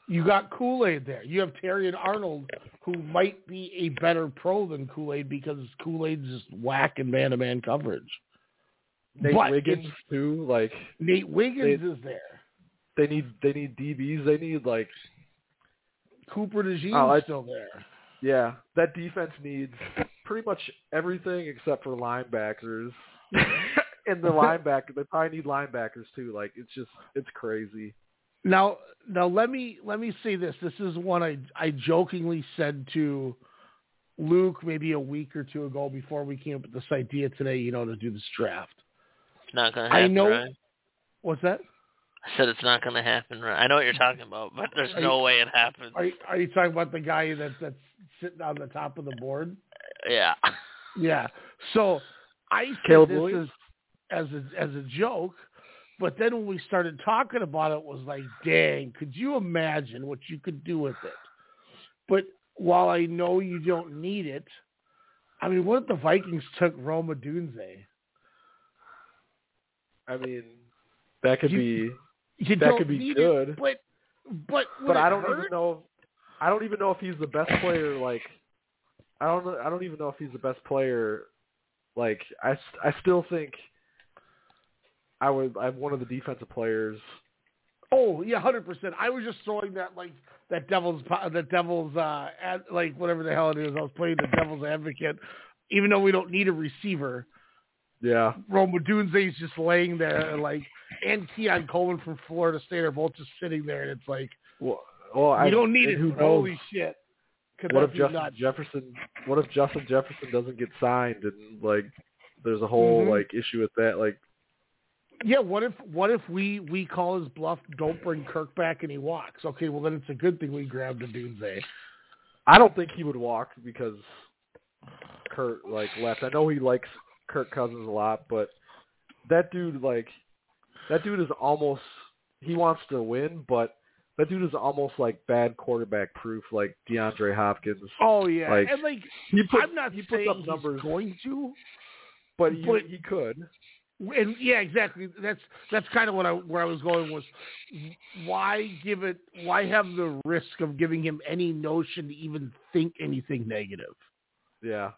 You got Kool Aid there. You have Terrion Arnold, who might be a better pro than Kool Aid because Kool Aid's just whack and man to man coverage. Nate But Wiggins too. Like Nate Wiggins They- is there. they need they need DBs. They need like Cooper DeJean's Oh, I- still there. yeah. That defense needs pretty much everything except for linebackers. and the linebacker, they probably need linebackers too. Like it's just it's crazy. Now, now let me let me say this. This is one I I jokingly said to Luke maybe a week or two ago before we came up with this idea today. You know, to do this draft. It's not gonna I happen. know- Ryan. What's that? I said it's not gonna happen. Right? I know what you're talking about, but there's Are no you- way it happens. Are you, are you talking about the guy that that's sitting on the top of the board? Yeah. Yeah. So I said Caleb this as as a, as a joke, but then when we started talking about it, it was like, dang, could you imagine what you could do with it? But while I know you don't need it, I mean, what if the Vikings took Rome Odunze? I mean, that could You- be, You That could be good. it, but but but I don't hurt? even know. I don't even know if he's the best player. Like, I don't. I don't even know if he's the best player. Like, I I still think I would. I'm one of the defensive players. Oh yeah, hundred percent. I was just throwing that like that devil's that devil's uh ad, like whatever the hell it is. I was playing the devil's advocate, even though we don't need a receiver. Yeah. Rome Odunze's just laying there, and like and Keon Coleman from Florida State are both just sitting there, and it's like Well, well I don't need it. Who knows? Holy shit! What if nuts? Jefferson? What if Justin Jefferson doesn't get signed and like there's a whole Mhm. like issue with that? Like, Yeah, what if what if we we call his bluff? Don't bring Kirk back, and he walks. Okay, well then it's a good thing we grabbed Odunze. I don't think he would walk because Kurt like left. I know he likes Kirk Cousins a lot, but that dude like that dude is almost he wants to win, but that dude is almost like bad quarterback proof, like DeAndre Hopkins. Oh yeah, Like, and like He puts I'm not he puts up numbers, he's going to. but he, but- he could. And yeah, exactly. That's that's kind of what I where I was going was why give it? Why have the risk of giving him any notion to even think anything negative? Yeah.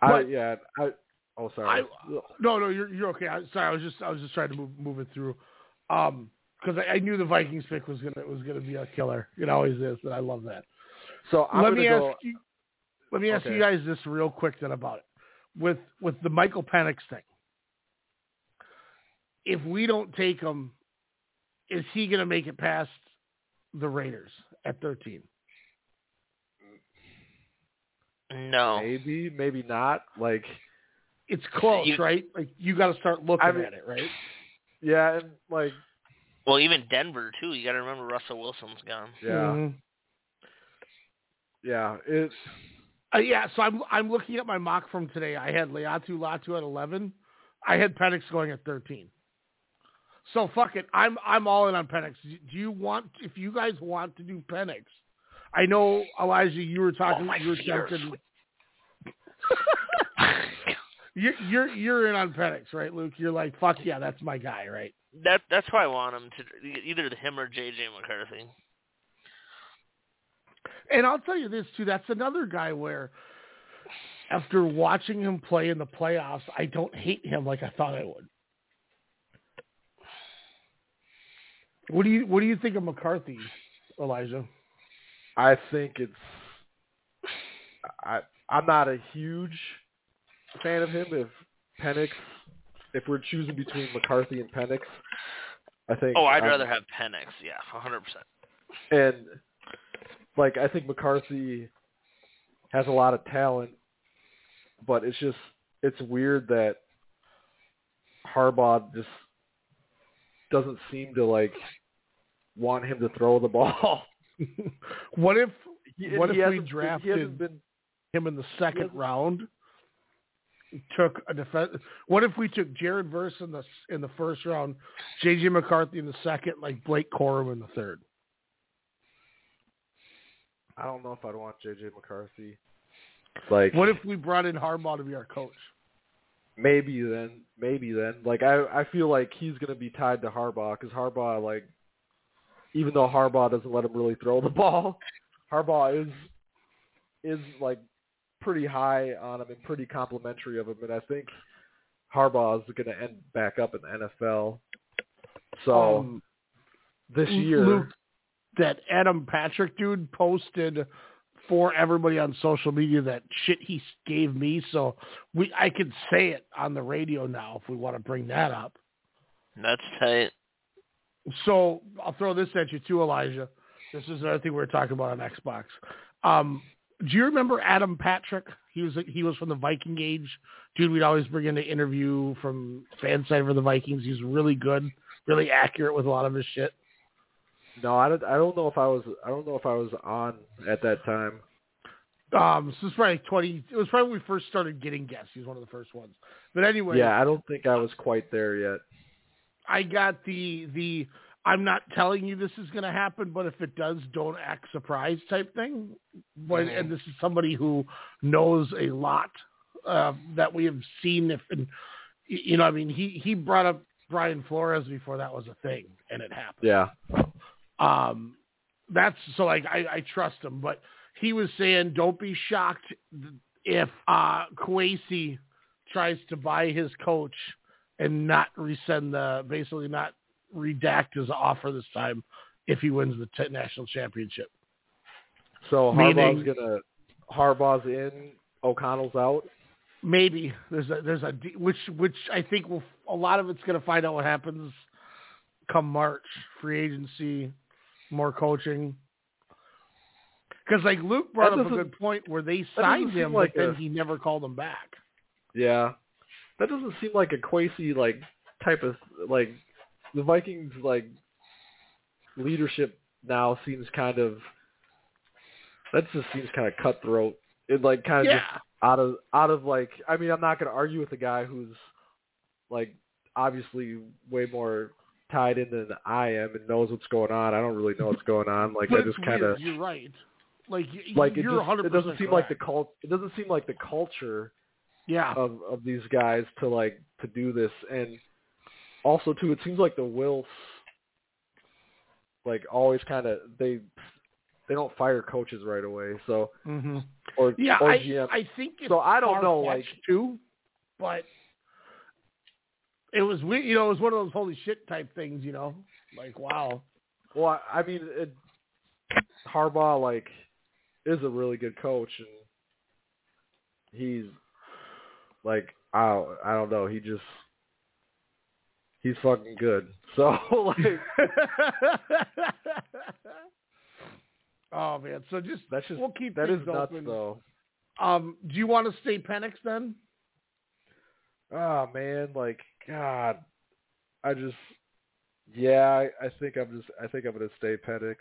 I yeah. I oh sorry. I, no, no, you're you're okay. I, sorry, I was just I was just trying to move move it through, um, because I, I knew the Vikings pick was gonna was gonna be a killer. It always is, and I love that. so I'm let me go, ask you. Let me ask Okay. you guys this real quick then about it. With with the Michael Penix thing, if we don't take him, is he going to make it past the Raiders at 13? No. maybe maybe not. Like It's close, You- right? Like you got to start looking I mean- at it, right? yeah, and like Well, even Denver too. You got to remember Russell Wilson's gone. yeah, Mhm. yeah. It Uh, yeah, so I'm I'm looking at my mock from today. I had Laiatu Latu at 11. I had Penix going at 13. So fuck it. I'm I'm all in on Penix. Do you want if you guys want to do Penix? I know Elijah, you were talking. Oh, my you were feet are tempted. you're you're you're in on Penix, right, Luke? You're like fuck yeah, that's my guy, right? that that's why I want him to either him or JJ McCarthy. And I'll tell you this too. That's another guy where, after watching him play in the playoffs, I don't hate him like I thought I would. What do you What do you think of McCarthy, Elijah? I think it's I I'm not a huge fan of him. If Penix, if we're choosing between McCarthy and Penix, I think. Oh, I'd I'm- rather have Penix. Yeah, 100%. and like I think McCarthy has a lot of talent, but it's just it's weird that Harbaugh just doesn't seem to like want him to throw the ball. what if He- What he if we drafted- been. him in the second round? Took a defense. What if we took Jared Verse in the in the first round, JJ McCarthy in the second, like Blake Corum in the third? I don't know if I'd want JJ McCarthy. Like What if we brought in Harbaugh to be our coach? maybe then, maybe then. Like I, I feel like he's going to be tied to Harbaugh because Harbaugh, like, even though Harbaugh doesn't let him really throw the ball, Harbaugh is is like pretty high on him and pretty complimentary of him, and I think Harbaugh is going to end back up in the NFL. So Um, this year, Luke, that Adam Patrick dude posted for everybody on social media that shit he gave me. So we, I can say it on the radio now if we want to bring that up. That's tight. So I'll throw this at you too, Elijah. This is another thing we were talking about on Xbox. Um, do you remember Adam Patrick? He was he was from the Viking age, dude. We'd always bring in to interview from fan side for the Vikings. He's really good, really accurate with a lot of his shit. No, I don't, I don't know if I was, I don't know if I was on at that time. Um, so it's probably twenty. It was probably when we first started getting guests. He was one of the first ones. But anyway, Yeah, I don't think I was quite there yet. I got the the I'm not telling you this is going to happen, but if it does, don't act surprised type thing. But Mhm. and this is somebody who knows a lot uh, that we have seen. If and you know, I mean, he he brought up Brian Flores before that was a thing, and it happened. Yeah. Um, that's so like I, I trust him, but he was saying don't be shocked if uh Kwesi tries to buy his coach and not resend the basically not redact his offer this time if he wins the t- national championship. So Meaning- Harbaugh's gonna Harbaugh's in, O'Connell's out. Maybe there's a there's a which which I think will a lot of it's going to find out what happens come March free agency, more coaching. Because like Luke brought That up a good point where they signed him, like but then he never called them back. Yeah, that doesn't seem like a Kwesi like type of like the Vikings like leadership now seems kind of that just seems kind of cutthroat. It like kind of Yeah, just out of out of like I mean I'm not going to argue with a guy who's like obviously way more tied in than I am and knows what's going on. I don't really know what's going on. Like I just kind of. You're right. Like like it you're just 100 it doesn't seem like the cult it doesn't seem like the culture Yeah. of of these guys to like to do this, and also too, it seems like the Wilfs like always kind of they they don't fire coaches right away, so hmm or Yeah, or I, GM. I think it's So I don't know, like- too, but it was weird. You know, it was one of those holy shit type things. You know, like wow. Well, I mean, it, Harbaugh like is a really good coach, and he's like I don't, I don't know. He just he's fucking good. So like oh man, so just that's just we'll keep that is nuts open. though. Um, do you want to stay Penix then? Oh man, like God, I just yeah, I, I think I'm just I think I'm gonna stay Penix.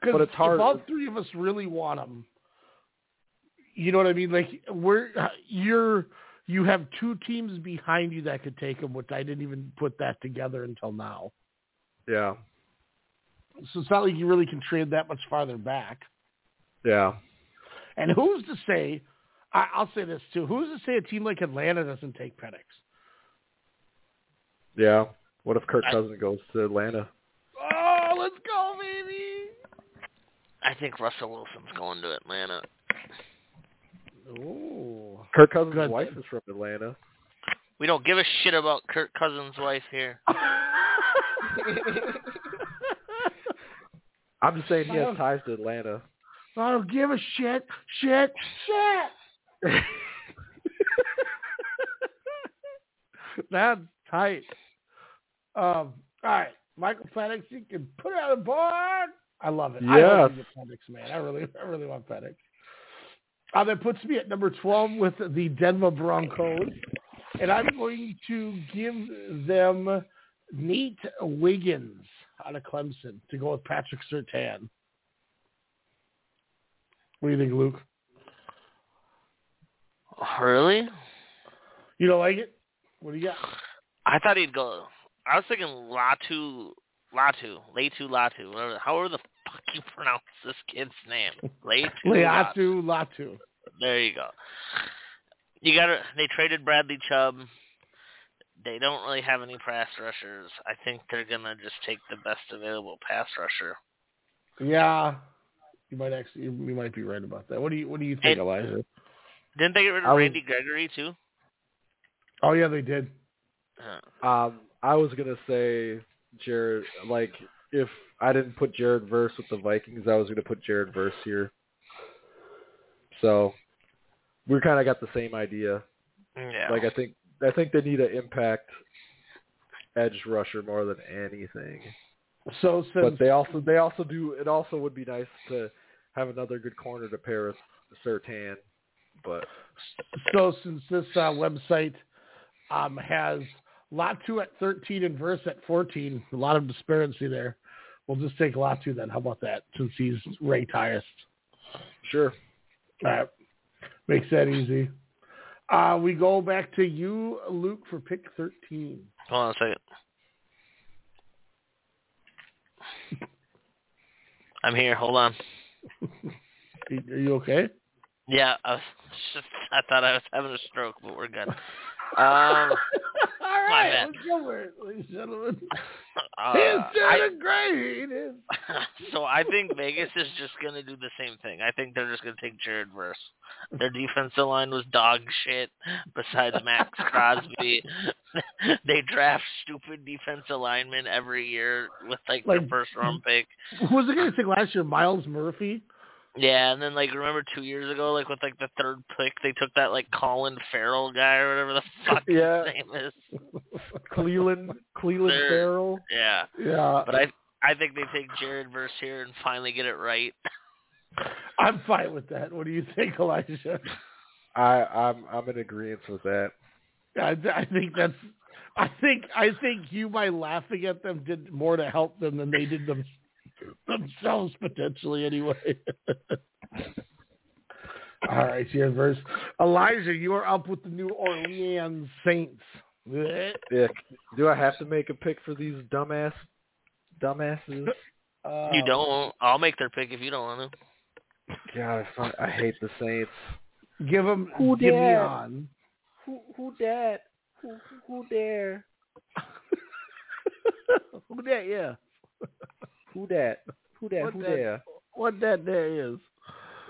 Because But it's hard- if all three of us really want him, you know what I mean? Like we're you're you have two teams behind you that could take him, which I didn't even put that together until now. Yeah, So it's not like you really can trade that much farther back. yeah. And who's to say? I, I'll say this too. Who's to say a team like Atlanta doesn't take Penix? Yeah. What if Kirk I- Cousins goes to Atlanta? Oh, let's go, baby! I think Russell Wilson's going to Atlanta. Ooh. Kirk Cousins' Good. wife is from Atlanta. We don't give a shit about Kirk Cousins' wife here. I'm just saying he has ties to Atlanta. I don't give a shit, shit, shit. That's tight. Um, all right, Michael Penix, you can put it on the board. I love it. I love Yes. the Penix, man. I really, I really want Penix. Uh, that puts me at number 12 with the Denver Broncos. And I'm going to give them Nate Wiggins out of Clemson to go with Patrick Surtain. What do you think, Luke? Really? You don't like it? What do you got? I thought he'd go. I was thinking Latu, Latu, Latu, Latu, whatever. However the fuck you pronounce this kid's name, Latu. Latu. Latu. There you go. You got They traded Bradley Chubb. They don't really have any pass rushers. I think they're gonna just take the best available pass rusher. Yeah, you might actually, you might be right about that. What do you, what do you think, And- Elijah? Didn't they get rid I of was- Randy Gregory too? Oh yeah, they did. Uh, Um, I was gonna say Jared. Like, if I didn't put Jared Verse with the Vikings, I was gonna put Jared Verse here. So we kind of got the same idea. yeah. Like, I think I think they need an impact edge rusher more than anything. So since But they also they also do. It also would be nice to have another good corner to pair with Surtain. But so since this uh, website um, has Latu at 13 and Verse at 14, a lot of disparity there. We'll just take Latu then. How about that? Since he's ranked highest. sure, All right. Makes that easy. Uh, we go back to you, Luke, for pick 13. Hold on a second. I'm here. Hold on. Are you okay? Yeah, I was just, I thought I was having a stroke, but we're good. Um, All my right, bad. let's go for it, ladies and gentlemen. uh, He's I, doing great. So I think Vegas is just going to do the same thing. I think they're just going to take Jared Verse. Their defensive line was dog shit. Besides Maxx Crosby, they draft stupid defensive linemen every year with like, Like- their first round pick. Who was it going to take last year? Myles Murphy. Yeah, and then like remember two years ago, like with like the third pick, they took that like Colin Farrell guy or whatever the fuck Yeah. his name is. Cleveland Cleveland They're- Farrell. Yeah, Yeah, but I I think they take Jared Verse here and finally get it right. I'm fine with that. What do you think, Elijah? I I'm I'm in agreement with that. I, I think that's. I think I think you by laughing at them did more to help them than they did them themselves potentially anyway. All right, here's verse. Elijah, you are up with the New Orleans Saints. Yeah. Do I have to make a pick for these dumbass dumbasses? Uh, you don't. I'll make their pick if you don't want to. God, I, fuck- I hate the Saints. give them Who give me did? on. Who who that? Who who there? Who that? Yeah. Who that? Who that? What who that- there? What that there is.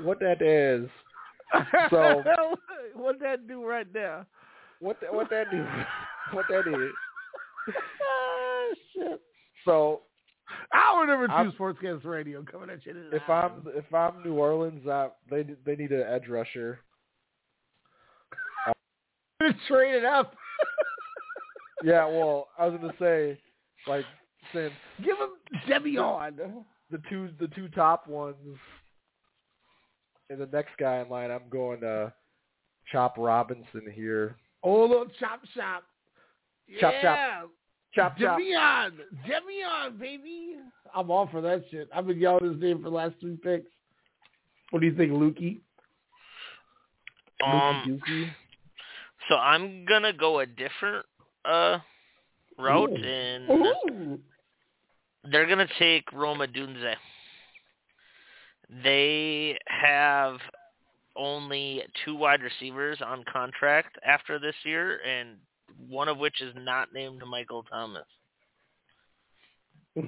What that is? So- what that do right there? What that, what that do? what that is? ah, shit. So Hour number 2 I'm- Sportscast Radio coming at you. if I'm if I'm New Orleans, uh, they they need an edge rusher. Trade it up, Yeah, well, I was gonna say, like since give him Devion. the two the two top ones and the next guy in line, I'm going to Chop Robinson here. Oh, little chop shop. Chop, chop. yeah. Chop chop. Devion, Devion, baby. I'm all for that shit. I've been yelling his name for the last three picks. What do you think, Lukey? Um, Lukey so I'm gonna go a different uh route, Ooh. and Ooh. They're gonna take Rome Odunze. They have only two wide receivers on contract after this year, and one of which is not named Michael Thomas. Is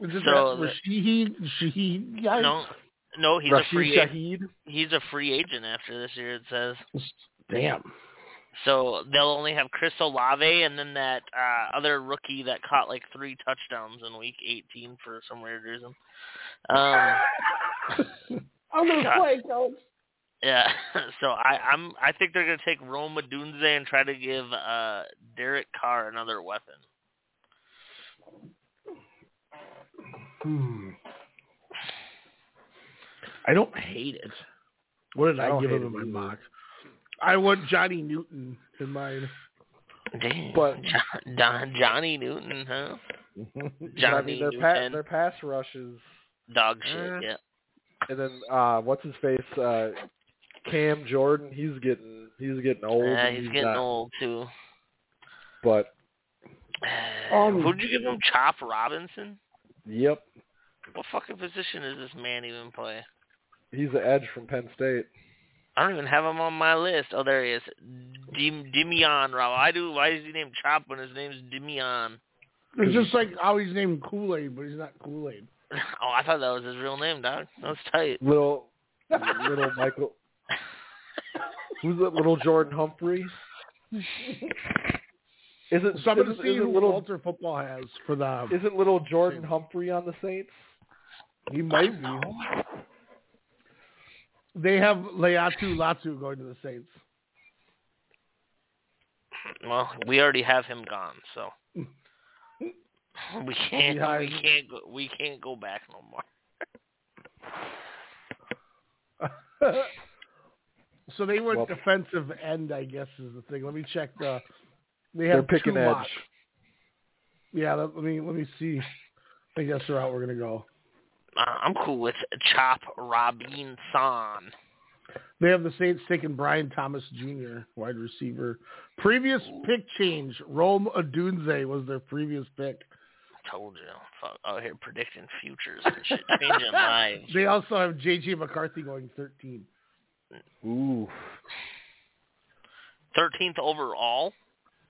it So that Rashid? Shaheed guy? No, no, he's a free Shaheed. he's a free agent after this year. It says. Damn. So they'll only have Chris Olave and then that uh, other rookie that caught like three touchdowns in week 18 for some weird reason. Um, I'm gonna God. play, coach. yeah, so I, I'm I think they're gonna take Rome Odunze and try to give uh, Derek Carr another weapon. Hmm. I don't hate it. What did I I, give him in my either. mock? I want Johnny Newton in mine. Dang, But- Jo- Don, Johnny Newton, huh? But I mean, Johnny their pa- Newton. their pass rushes, Dog shit. Eh. Yeah. and then uh, what's his face? Uh, Cam Jordan. He's getting he's getting old. Yeah, and he's getting not- old too. But Um, Who'd you give him? Chop Robinson? yep, What fucking position does this man even play? he's the edge from Penn State. I don't even have him on my list. Oh, there he is. Dim Dimion Ra. I do why is he named Chop when his name's Dimion? it's just like how he's named Kool Aid, but he's not Kool Aid. Oh, I thought that was his real name, dog. That's tight. Little little Michael. Who's that? Little Jordan Humphrey. Isn't So I'm gonna see isn't who little Walter Football has for them? isn't little Jordan Humphrey on the Saints? He might be. They have Laiatu Latu going to the Saints. Well, we already have him gone, so we can't Yeah, we can't go we can't go back no more. so they went Well- defensive end, I guess is the thing. Let me check the. They They're have picking edge. lots. Yeah, let, let me let me see. I guess the route we're gonna go. Uh, I'm cool with Chop Robinson. They have the Saints taking Brian Thomas Jr., wide receiver. Previous pick change. Rome Odunze was their previous pick. Told you, fuck, out here predicting futures and shit, changing lives. They also have J.J. McCarthy going 13. Ooh, Thirteenth overall.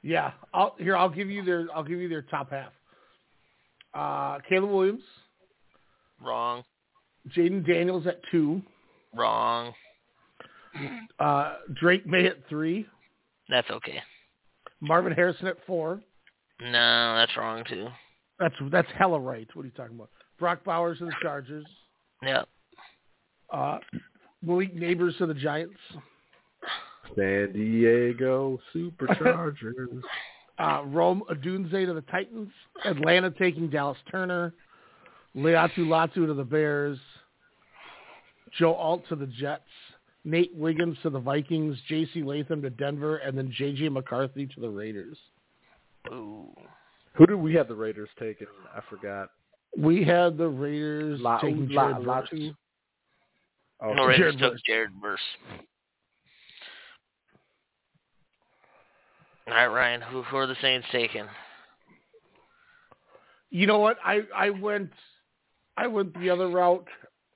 Yeah, I'll, here I'll give you their I'll give you their top half. Uh, Caleb Williams, Wrong. Jayden Daniels at two, Wrong. uh, Drake Maye at three, That's okay. Marvin Harrison at four. No, that's wrong too. That's that's hella right. What are you talking about? Brock Bowers to the Chargers. Yep. Uh, Malik Nabers to the Giants. San Diego Superchargers. Uh, Rome Odunze to the Titans. Atlanta taking Dallas Turner. Laiatu Latu to the Bears. Joe Alt to the Jets. Nate Wiggins to the Vikings. J.C. Latham to Denver. And then J.J. McCarthy to the Raiders. Ooh. Who did we have the Raiders taking? I forgot. We had the Raiders La- taking La- Jared La- Verse. Oh, No, Raiders Jared took Verse. Jared Verse. All right, Ryan. Who, who are the Saints taking? You know what? I, I went I went the other route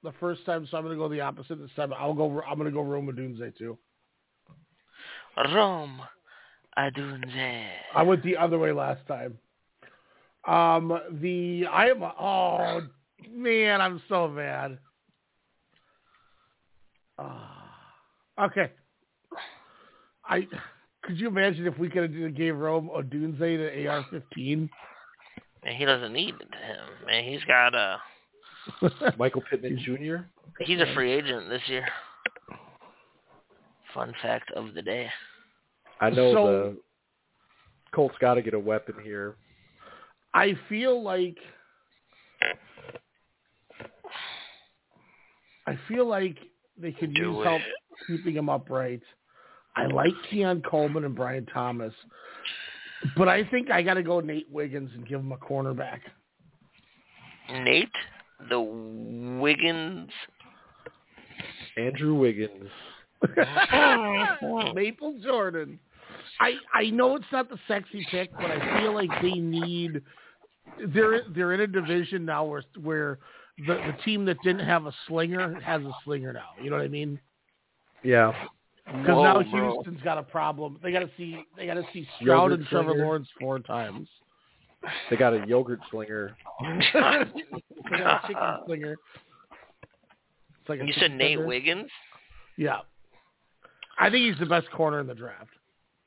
the first time, so I'm going to go the opposite this time. I'll go. I'm going to go Rome Odunze too. Rome Odunze. I went the other way last time. Um, the I am oh man, I'm so mad. Ah, okay. I could you imagine if we could have gave Rome Odunze to AR-15? Man, he doesn't need him. Man, he's got a. Michael Pittman Jr. He's a free agent this year. Fun fact of the day. I know So- the Colts got to get a weapon here. I feel like I feel like they could Do use help it. keeping him upright. I like Keon Coleman and Brian Thomas, but I think I got to go Nate Wiggins and give him a cornerback. Nate, the Wiggins. Andrew Wiggins. Oh, Maple Jordan. I I know it's not the sexy pick, but I feel like they need. They're they're in a division now where where the the team that didn't have a slinger has a slinger now. You know what I mean? Yeah. Because Whoa, now bro. Houston's got a problem. They got to see they got to see Stroud Yogurt and Trevor slinger. Lawrence four times. They got a yogurt slinger. they got a chicken slinger. It's like a You chicken said Nate tender. Wiggins? Yeah, I think he's the best corner in the draft.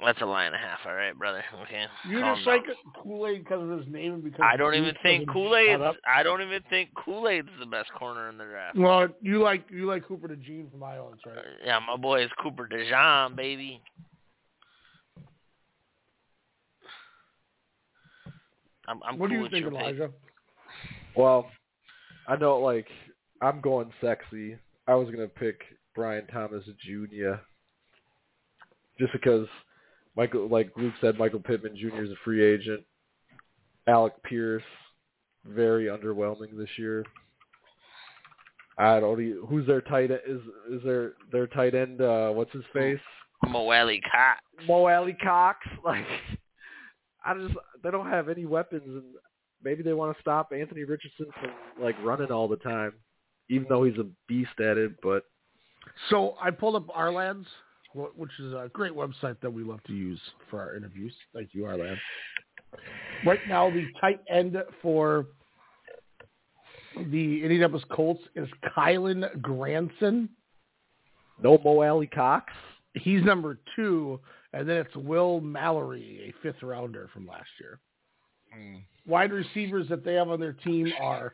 That's a lie and a half, all right, brother. Okay. You calm just down. like Kool Aid because of his name and because I don't even think Kool Aid. I don't even think Kool Aid's the best corner in the draft. Well, you like you like Cooper DeJean from Iowa, that's right? Uh, yeah, my boy is Cooper DeJean, baby. I'm, I'm what do you think, your pick. Elijah? Well, I know like I'm going sexy. I was gonna pick Brian Thomas Jr. Just because Michael, like Luke said, Michael Pittman Jr. is a free agent. Alec Pierce, very underwhelming this year. I don't. e who's their tight end? Is is their their tight end? Uh, what's his face? Moelle Cox. Mo Alie-Cox. Like, I just they don't have any weapons, and maybe they want to stop Anthony Richardson from like running all the time, even though he's a beast at it. But So I pulled up Ourlads, which is a great website that we love to use for our interviews. Thank you, Our. Right now, the tight end for the Indianapolis Colts is Kylen Granson. no Mo Alie-Cox. He's number two, and then it's Will Mallory, a fifth rounder from last year. Hmm. Wide receivers that they have on their team are.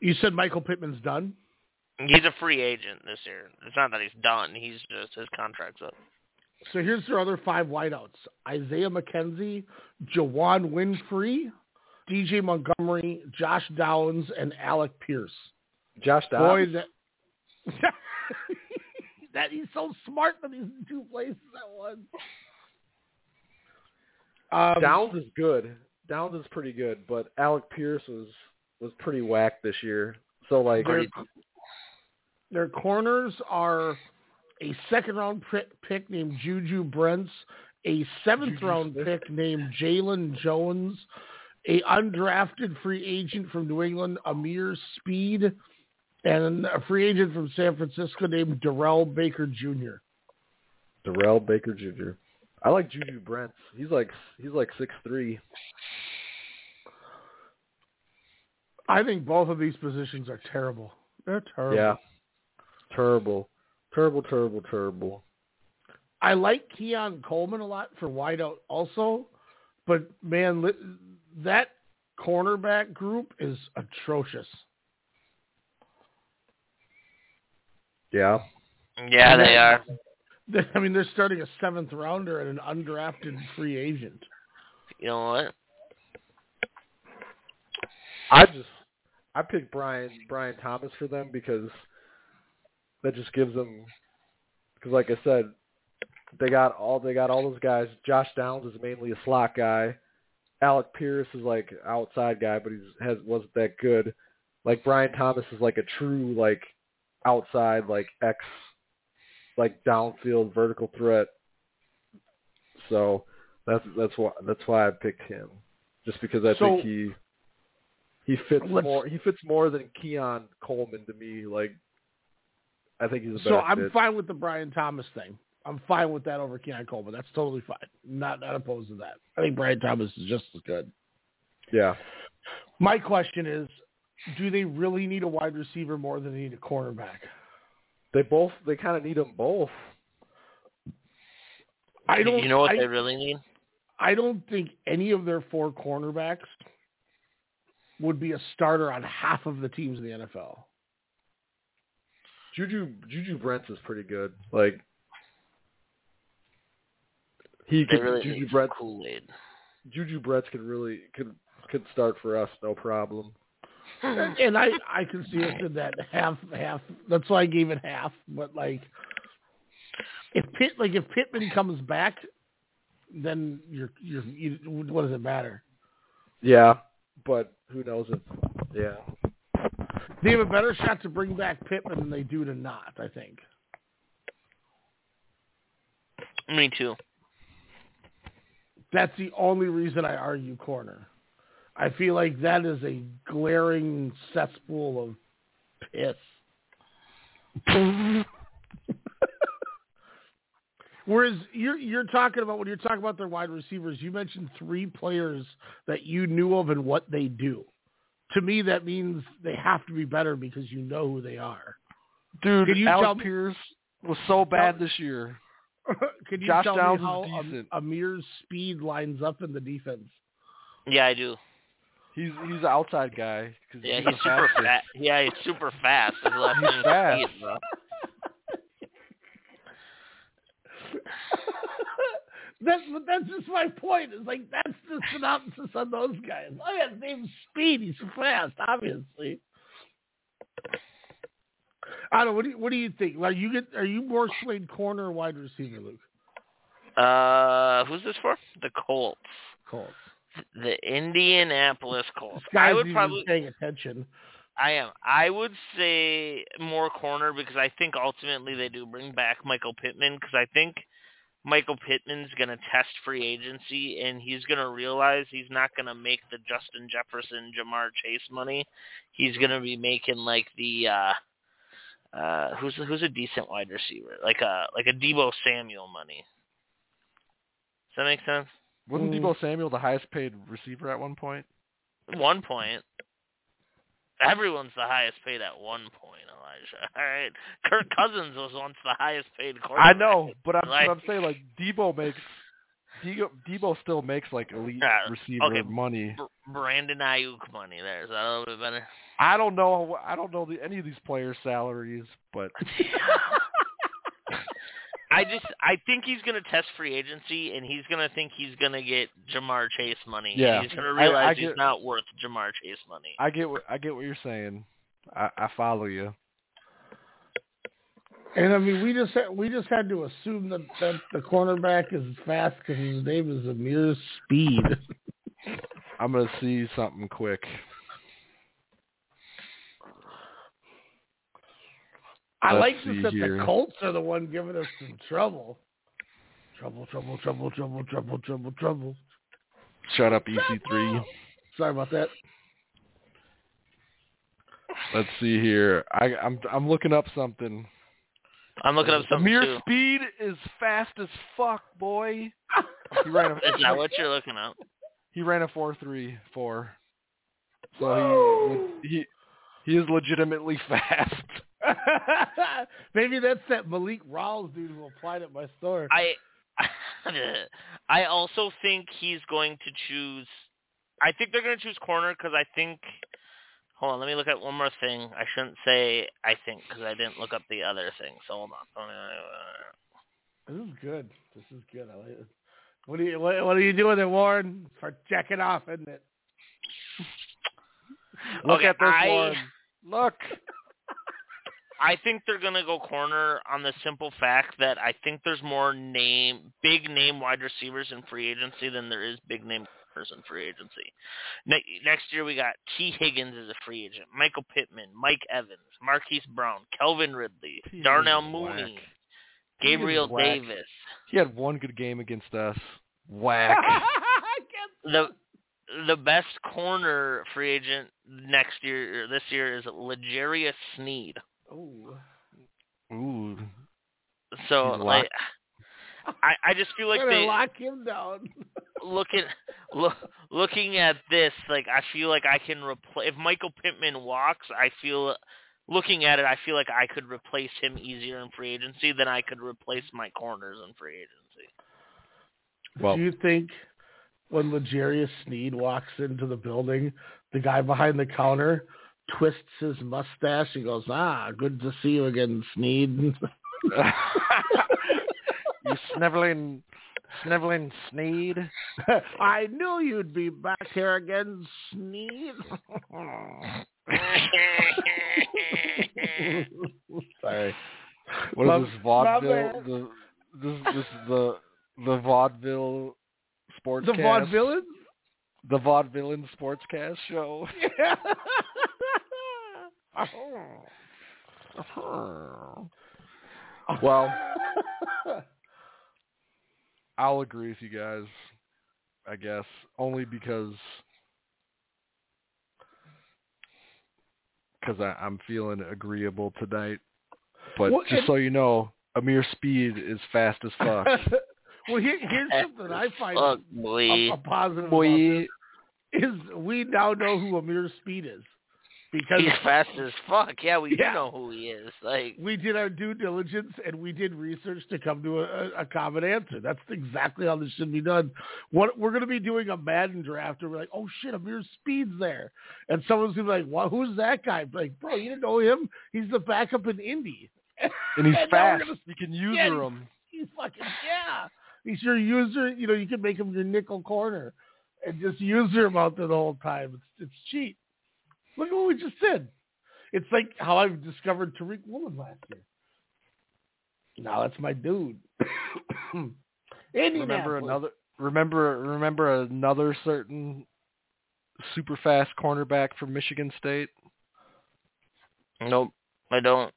You said Michael Pittman's done. He's a free agent this year. It's not that he's done. He's just his contract's up. So here's their other five wideouts: Isaiah McKenzie, Juwann Winfree, DJ Montgomery, Josh Downs, and Alec Pierce. Josh Boy, that that he's so smart that he's in two places at once. Um, Downs is good. Downs is pretty good, but Alec Pierce was was pretty whack this year. So like, their, their corners are a second round pick, pick named Juju Brents, a seventh Juju round Smith. pick named Jalen Jones, a undrafted free agent from New England, Ameer Speed, and a free agent from San Francisco named Darrell Baker Jr. Darrell Baker Jr. I like Juju Brents. He's like he's like six three. I think both of these positions are terrible. They're terrible. Yeah. Terrible. Terrible, terrible, terrible. I like Keon Coleman a lot for wideout also, but man, that cornerback group is atrocious. Yeah. Yeah, they are. They- I mean, they're starting a seventh rounder and an undrafted free agent. You know what? I just I picked Brian Brian Thomas for them because that just gives them because like I said they got all they got all those guys. Josh Downs is mainly a slot guy. Alec Pierce is like outside guy, but he's has wasn't that good. Like Brian Thomas is like a true like outside like X like downfield vertical threat. So that's that's why that's why I picked him. Just because I So- think he he fits more he fits more than Keon Coleman to me. Like I think he's a So I'm fit. fine with the Brian Thomas thing. I'm fine with that over Keon Coleman. That's totally fine. Not not opposed to that. I think Brian Thomas is just as good. Yeah. My question is, do they really need a wide receiver more than they need a cornerback? They both they kind of need them both. I don't. You know what I, they really need? I don't think any of their four cornerbacks would be a starter on half of the teams in the NFL. Juju Juju Brents is pretty good. Like he They could really Juju need Brents Kool Aid. Juju Brents could really could could start for us no problem. and I I can see it in that half half. That's why I gave it half. But like, if Pitt like if Pittman comes back, then you're you're you, what does it matter? Yeah, but who knows if yeah. They have a better shot to bring back Pittman than they do to not. I think. Me too. That's the only reason I argue corner. I feel like that is a glaring cesspool of piss. Whereas you're you're talking about when you're talking about their wide receivers, you mentioned three players that you knew of and what they do. To me, that means they have to be better because you know who they are. Dude, Can you Alex tell me- Pierce was so bad this year. Can you Josh tell Downs me is how Ameer's speed lines up in the defense? Yeah, I do. He's he's an outside guy. 'cause Yeah, the he's super fastest. fast. Yeah, he's super fast. His left He's fast. speed, bro. That's that's just my point. It's like that's the synopsis on those guys. Oh yeah, his name's Speed. He's fast, obviously. I don't know. What do you, what do you think? Like you get are you more swayed corner or wide receiver, Luke? Uh, who's this for? The Colts. Colts. The Indianapolis Colts. I would probably. paying attention. I am. I would say more corner because I think ultimately they do bring back Michael Pittman because I think Michael Pittman's going to test free agency and he's going to realize he's not going to make the Justin Jefferson, Ja'Marr Chase money. He's going to be making like the uh uh who's who's a decent wide receiver like a like a Deebo Samuel money. Does that make sense? Wasn't Mm. Deebo Samuel the highest paid receiver at one point? One point. Everyone's the highest paid at one point, Elijah. All right, Kirk Cousins was once the highest paid I know, but I'm Like- but I'm saying like Deebo makes Deebo, Deebo still makes like elite Yeah, receiver okay. money. Br- Brandon Aiyuk money there. Is that a little bit better? I don't know. I don't know the, any of these players' salaries, but I just I think he's gonna test free agency and he's gonna think he's gonna get Ja'Marr Chase money. Yeah. He's gonna I- I realize get- he's not worth Ja'Marr Chase money. I get what I get what you're saying. I, I follow you. And I mean, we just had, we just had to assume that, that the cornerback is fast because his name is Ameer Speed. I'm gonna see something quick. I Let's like see this that here. the Colts are the one giving us some trouble. Trouble, trouble, trouble, trouble, trouble, trouble, trouble. Shut up, EC3. Sorry about that. Let's see here. I, I'm I'm looking up something. I'm looking up something Ameer too. Speed is fast as fuck, boy. He ran a, Is that what you're looking up? he ran a four three four. So he oh. he he is legitimately fast. Maybe that's that Malik Rawls dude who applied at my store. I I also think he's going to choose. I think they're going to choose corner because I think. Hold on, let me look at one more thing. I shouldn't say I think because I didn't look up the other thing. So hold on. This is good. This is good. I like it. What are you what, what are you doing there, Warren? For checking off, isn't it? Look Okay, at this I- one. Look. I think they're going to go corner on the simple fact that I think there's more name, big name wide receivers in free agency than there is big name corners in free agency. Ne- next year we got Tee Higgins as a free agent, Michael Pittman, Mike Evans, Marquise Brown, Kelvin Ridley, T. Darnell Mooney, whack. Tee Higgins is Gabriel whack. Davis. He had one good game against us. Whack. The the best corner free agent next year or this year is L'Jarius Sneed. Oh, Ooh. So He's like I I just feel like We're gonna they lock him down. looking look, looking at this like I feel like I can replace if Michael Pittman walks. I feel looking at it, I feel like I could replace him easier in free agency than I could replace my corners in free agency. Well- Do you think when L'Jarius Sneed walks into the building, the guy behind the counter twists his mustache and goes, "Ah, good to see you again, Sneed." you sniveling, sniveling Sneed. I knew you'd be back here again, Sneed. Sorry. What My- is this vaudeville? The, this, this is the the vaudeville sports the vaudevillains? the vaudevillain sportscast show. Oh. well, I'll agree with you guys. I guess only because because I'm feeling agreeable tonight. But Well, just and- so you know, Ameer Speed is fast as fuck. well, here, here's something I find Fuck a, a positive about Boy, this, is we now know who Ameer Speed is because He's fast as fuck. Yeah, we Yeah. do know who he is. Like we did our due diligence and we did research to come to a, a common answer. That's exactly how this should be done. What we're going to be doing a Madden draft, and we're like, oh shit, Ameer Speed's there, and someone's going to be like, well, who's that guy? Like, bro, you didn't know him? He's the backup in Indy. and he's And fast. gonna- You can use Yeah, him. He's fucking yeah. He's your user. You know, you can make him your nickel corner and just use him out there the whole time. It's it's cheap. Look at what we just did. It's like how I discovered Tariq Woolen last year. Now that's my dude. Remember another. Remember remember another certain super fast cornerback from Michigan State. nope, I don't.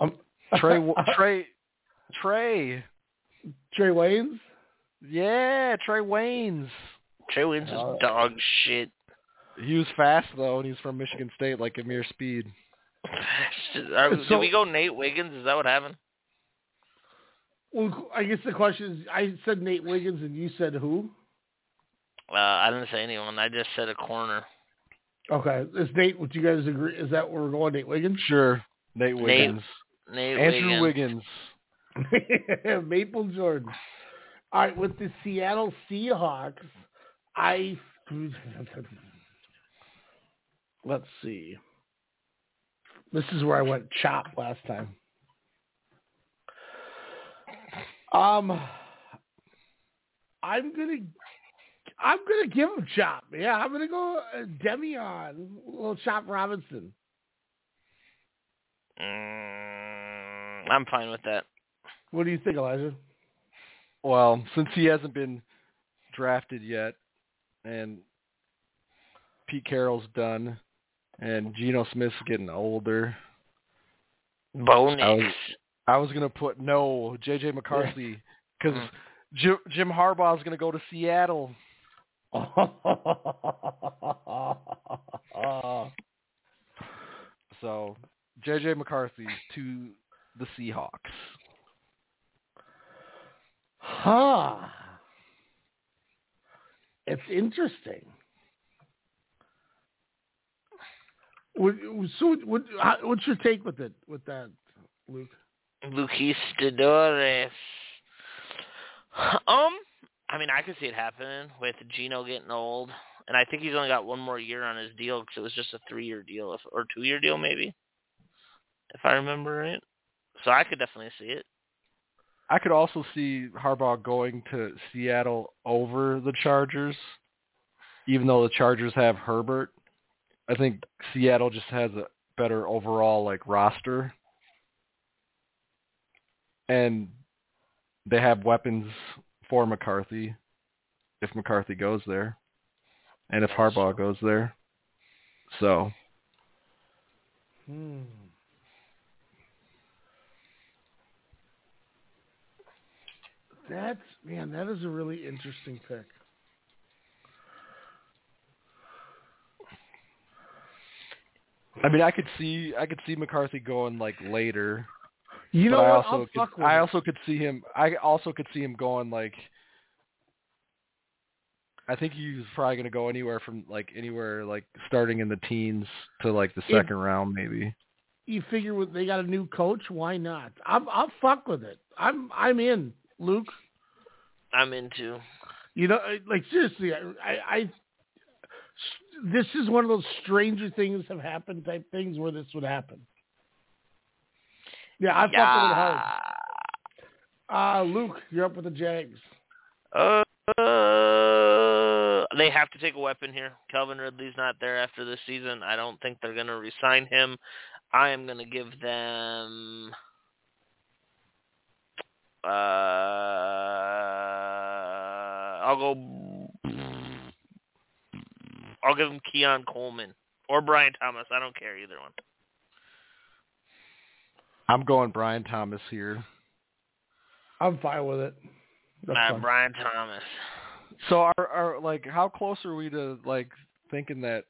Um, Trey Wa- Trey Trey. Trae Waynes. Yeah, Trae Waynes. Trey Williams is Uh, dog shit. He was fast though, and he's from Michigan State, like a mere Speed. Are, So- did we go Nate Wiggins? Is that what happened? Well, I guess the question is, I said Nate Wiggins, and you said who? Uh, I didn't say anyone. I just said a corner. Okay, is Nate? Would you guys agree? Is that where we're going, Nate Wiggins? Sure, Nate Wiggins. Nate Wiggins. Nate Andrew Wiggins. Wiggins. Maple Jordan. All right, with the Seattle Seahawks, I let's see. This is where I went chop last time. Um, I'm gonna, I'm gonna give him chop. Yeah, I'm gonna go uh, Demion, little Chop Robinson. Mm, I'm fine with that. What do you think, Elijah? Well, since he hasn't been drafted yet, and Pete Carroll's done, and Geno Smith's getting older, Bo I was, I was gonna put no JJ McCarthy because mm. Jim, Jim Harbaugh is gonna go to Seattle. So JJ McCarthy to the Seahawks. Huh. It's interesting. What, so what, how, what's your take with it with that, Luke? Luquis Dolores. Um, I mean, I could see it happening with Geno getting old, and I think he's only got one more year on his deal because it was just a three-year deal if, or two-year deal maybe, if I remember right. So I could definitely see it. I could also see Harbaugh going to Seattle over the Chargers, even though the Chargers have Herbert. I think Seattle just has a better overall like roster, and they have weapons for McCarthy if McCarthy goes there, and if Harbaugh goes there. So Hmm. That's man, that is a really interesting pick. I mean, I could see I could see McCarthy going like later. You know I what? also I'll could, fuck I also could see him. I also could see him going like. I think he's probably going to go anywhere from like anywhere like starting in the teens to like the If- second round maybe. you figure with they got a new coach, why not? I'm I'll fuck with it. I'm I'm in, Luke. I'm into. You know, like seriously, I, I, I this is one of those stranger things have happened type things where this would happen. Yeah, I fuck with it hard. Uh Luke, you're up with the Jags. Uh, they have to take a weapon here. Calvin Ridley's not there after this season. I don't think they're going to resign him. I am going to give them. Uh, I'll go. I'll give him Keon Coleman or Brian Thomas. I don't care either one. I'm going Brian Thomas here. I'm fine with it. That's Nah, fine. Brian Thomas. So are are like how close are we to like thinking that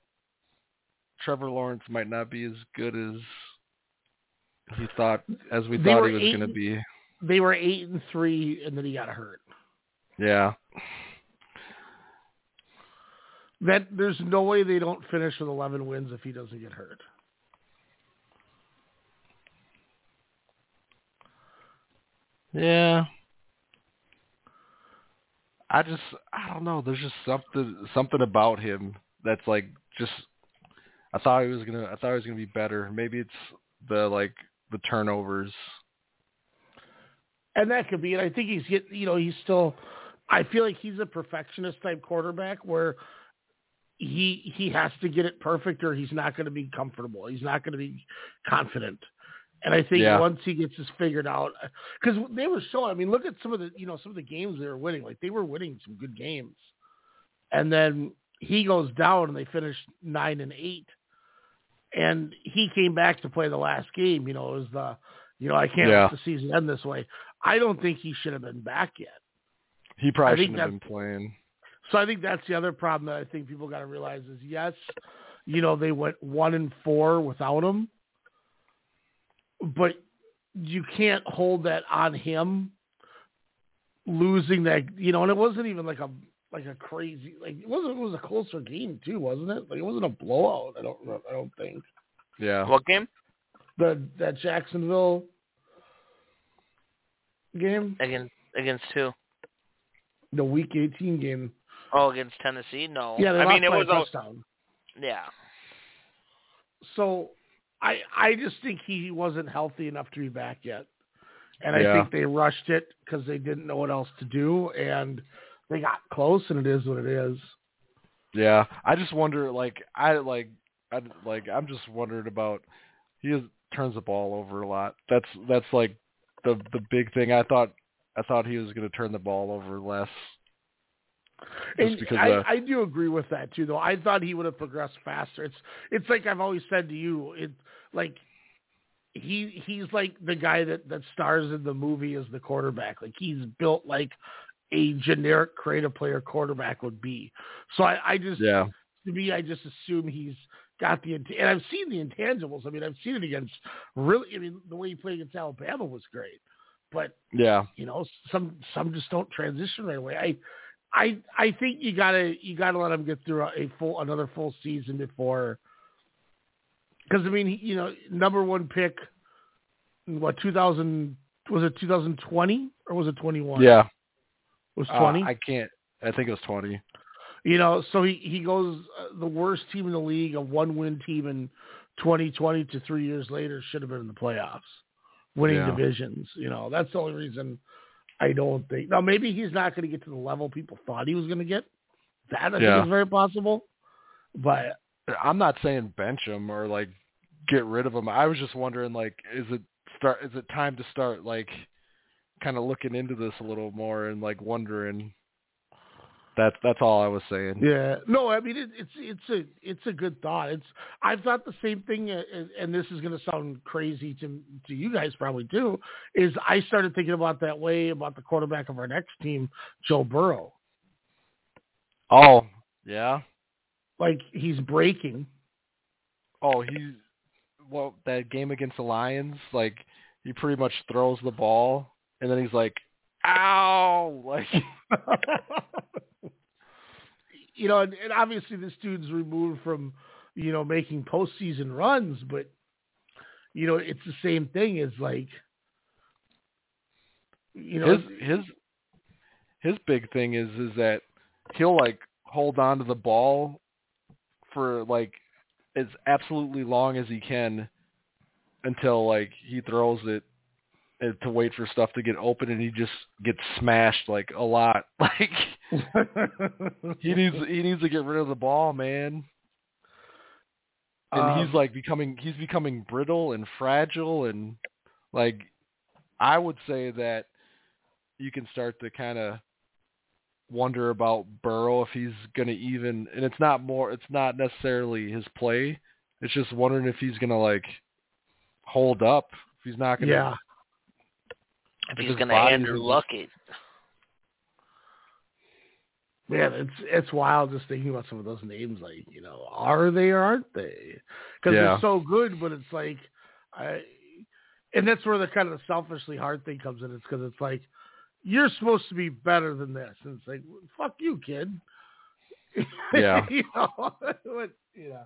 Trevor Lawrence might not be as good as he thought as we They thought he was going to be? They were eight and three, and then he got hurt. Yeah. That there's no way they don't finish with 11 wins if he doesn't get hurt. Yeah. I just I don't know. There's just something something about him that's like just I thought he was gonna I thought he was gonna be better. Maybe it's the like the turnovers. And that could be. And I think he's get. You know, he's still. I feel like he's a perfectionist type quarterback where he he has to get it perfect or he's not going to be comfortable. He's not going to be confident. And I think Yeah. once he gets this figured out, because they were showing. I mean, look at some of the you know some of the games they were winning. Like they were winning some good games, and then he goes down and they finish nine and eight. And he came back to play the last game. You know, it was the, you know, I can't Yeah. let the season end this way. I don't think he should have been back yet. He probably shouldn't have been playing. So I think that's the other problem that I think people got to realize is yes, you know, they went one and four without him, but you can't hold that on him losing that, you know, and it wasn't even like a like a crazy like it wasn't it was a closer game too, wasn't it? Like it wasn't a blowout. I don't I don't think Yeah. What game? the that Jacksonville game, Against against who? the Week 18 game. Oh, against Tennessee? No. Yeah, they I lost mean it by was a a, touchdown. yeah. so I I just think he wasn't healthy enough to be back yet, and I think they rushed it because they didn't know what else to do, and they got close, and it is what it is. Yeah, I just wonder, like, I like, I like, I'm just wondering about. He is, turns the ball over a lot. That's that's like the the big thing. I thought I thought he was going to turn the ball over less. And because I, I do agree with that too, though. I thought he would have progressed faster. It's it's like I've always said to you. It's like he he's like the guy that that stars in the movie as the quarterback. Like he's built like a generic creative player quarterback would be. So I, I just yeah, to me, I just assume he's got the int- and I've seen the intangibles. I mean, I've seen it against really. I mean, the way he played against Alabama was great, but yeah, you know, some some just don't transition right away. I I I think you gotta you gotta let him get through a, full another full season before. Because I mean, he- you know, number one pick, what two thousand was it two thousand twenty or was it twenty one? yeah. it was Uh, twenty. I can't. I think it was twenty. You know, so he he goes uh, the worst team in the league, a one win team in 2020 to three years later should have been in the playoffs, winning Yeah. divisions. You know, that's the only reason I don't think. Now maybe he's not going to get to the level people thought he was going to get. That I Yeah. think is very possible. But I'm not saying bench him or like get rid of him. I was just wondering, like, is it start? Is it time to start like kind of looking into this a little more and like wondering? That's that's all I was saying. yeah, no, I mean it, it's it's a it's a good thought. It's I've thought the same thing, uh, and- and this is going to sound crazy to to you guys probably too. Is I started thinking about that way about the quarterback of our next team, Joe Burrow. Oh, yeah. like he's breaking. Oh, he's well that game against the Lions, like he pretty much throws the ball and then he's like, "Ow!" Like, you know, and, and obviously this dude's removed from, you know, making postseason runs, but you know, it's the same thing as like, you know, his his his big thing is is that he'll like hold on to the ball for like as absolutely long as he can until like he throws it to wait for stuff to get open and he just gets smashed like a lot. Like he needs he needs to get rid of the ball man. And Um, he's like becoming he's becoming brittle and fragile and like I would say that you can start to kind of wonder about Burrow if he's going to even and it's not more it's not necessarily his play. It's just wondering if he's going to like hold up if he's not going to yeah. If If he's gonna body Andrew is- Luck it. Man, it's it's wild just thinking about some of those names. Like, you know, are they or aren't they? Because Yeah. they're so good, but it's like, I, and that's where the kind of the selfishly hard thing comes in. It's because it's like you're supposed to be better than this, and it's like, fuck you, kid. Yeah. you know, what, you know.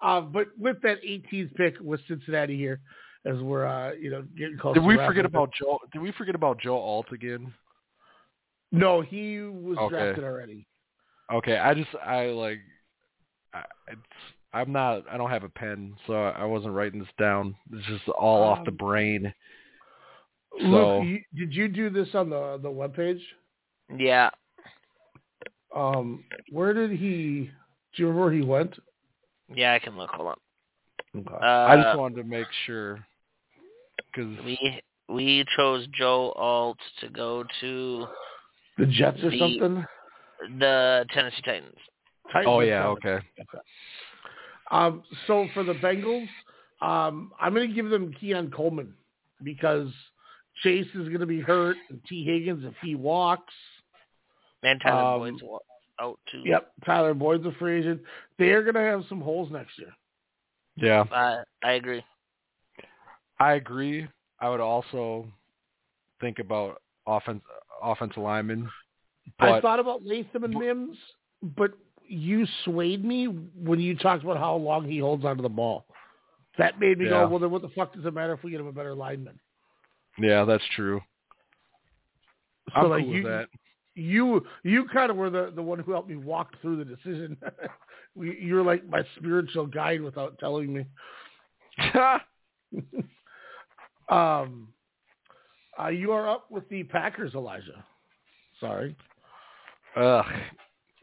Um, but with that 18th pick with Cincinnati here, as we're uh, you know getting close. Did to we forget up- about Joe did we forget about Joe Alt again? No, he was Okay. drafted already. Okay, I just I like I, it's I'm not I don't have a pen, so I wasn't writing this down. It's just all off the Um, brain. So Look, you, did you do this on the the webpage? Yeah. Um, where did he? Do you remember where he went? Yeah, I can look. Hold on. Okay. Uh, I just wanted to make sure because we we chose Joe Alt to go to the Jets or the- something. the Tennessee Titans. Titans oh yeah okay Um, so for the Bengals, um, I'm going to give them Keon Coleman because Chase is going to be hurt, and Tee Higgins if he walks. And Tyler Um, Boyd's out too. Yep, Tyler Boyd's a free agent. They're going to have some holes next year. yeah I I agree. I agree. I would also think about offense offensive linemen. I thought about Latham and Mims, but you swayed me when you talked about how long he holds onto the ball. That made me Yeah. go, well, then what the fuck does it matter if we get him a better lineman? yeah, that's true. So I'm like cool you, with that. you, you kind of were the the one who helped me walk through the decision. You're like my spiritual guide without telling me. um, uh, you are up with the Packers, Elijah. Sorry, Ugh,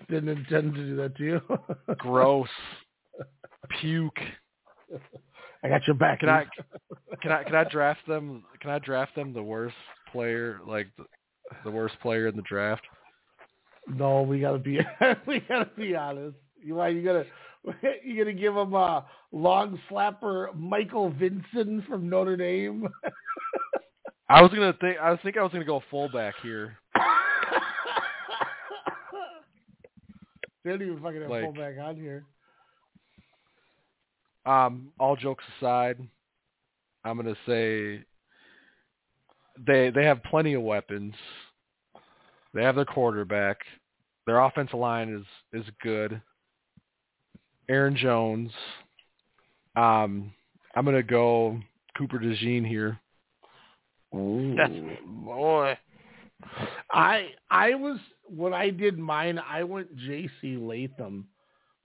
didn't intend to do that to you. gross. Puke. I got your back. Can I can I can I draft them? Can I draft them the worst player, like the, the worst player in the draft? No, we gotta be we gotta be honest. You why you gotta you gonna give him a long slapper Michael Vincent from Notre Dame? I was gonna think. I was think I was gonna go fullback here. they don't even fucking have Like- fullback on here. Um, all jokes aside, I'm gonna say they they have plenty of weapons. They have their quarterback. Their offensive line is is good. Aaron Jones. Um, I'm gonna go Cooper DeJean here. That's boy. I I was when I did mine, I went J.C. Latham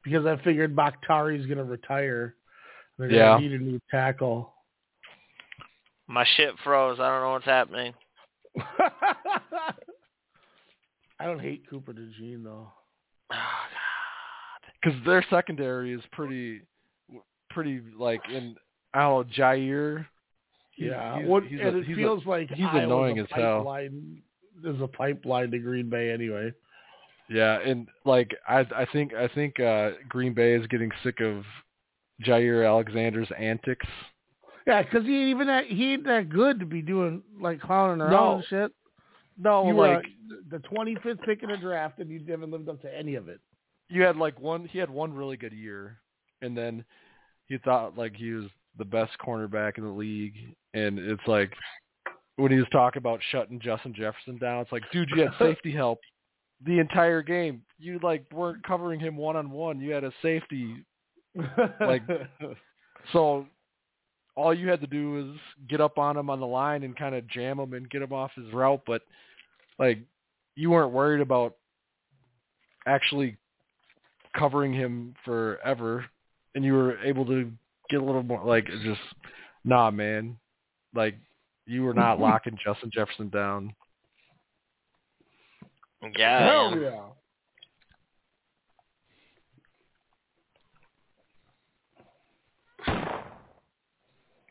because I figured Bakhtiari's gonna retire. They're gonna Yeah. need a new tackle. My shit froze. I don't know what's happening. I don't hate Cooper DeJean though. Oh, God. Because their secondary is pretty, pretty like in. I don't know, Jaire. Yeah, he's- what, he's and a- it he's a- feels like he's Iowa's annoying as hell. There's a pipeline to Green Bay anyway. Yeah, and like I, I think I think uh Green Bay is getting sick of Jaire Alexander's antics. Yeah, because he ain't even that he ain't that good to be doing like clowning around No. and shit. No, you were like the 25th pick in the draft, and you haven't lived up to any of it. You had like one. He had one really good year, and then he thought like he was the best cornerback in the league, and it's like when he was talking about shutting Justin Jefferson down, it's like, dude, you had safety help the entire game. You like weren't covering him one on one. You had a safety, like so. All you had to do was get up on him on the line and kind of jam him and get him off his route, but like you weren't worried about actually covering him forever, and you were able to get a little more like just nah, man. Like you were not locking Justin Jefferson down. Yeah. I Hell am. yeah.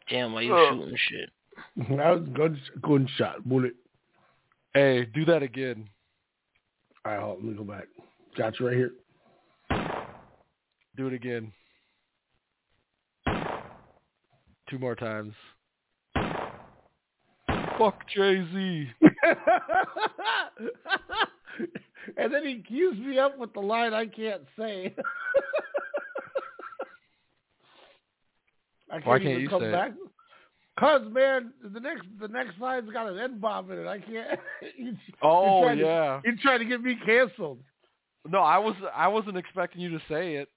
Damn, why you Oh. shooting shit? That was a good, good shot. Bullet. Hey, do that again. All right, hold let me go back. Got you right here. Do it again. Two more times. Fuck Jay Z. and then he cues me up with the line I can't say. I can't Why can't even you come say it? back. Cause man, the next the next line's got an N bomb in it. I can't. you, Oh you're trying to- yeah. you're trying to get me canceled. No, I was I wasn't expecting you to say it.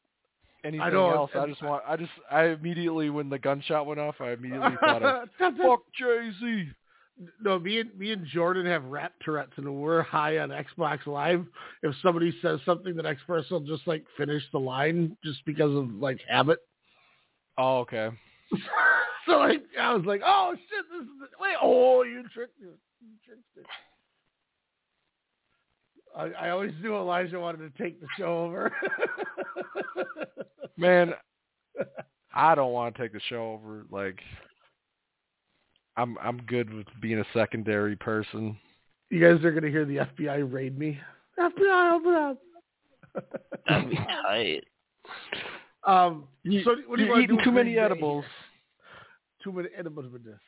Anything I else? I just want I just I immediately when the gunshot went off, I immediately thought of fuck Jay Z. No, me and me and Jordan have rap Tourette's, and we're high on Xbox Live, if somebody says something, the next person will just like finish the line just because of like habit. Oh, okay. so like I was like, oh shit, this is wait, oh you tricked me, you tricked me. I, I always knew Elijah wanted to take the show over. Man, I don't want to take the show over. Like, I'm I'm good with being a secondary person. you guys are gonna hear the FBI raid me. FBI, open up. That'd be tight. Um, You, so what do you you're eating do too many Green Bay? edibles. too many edibles with this.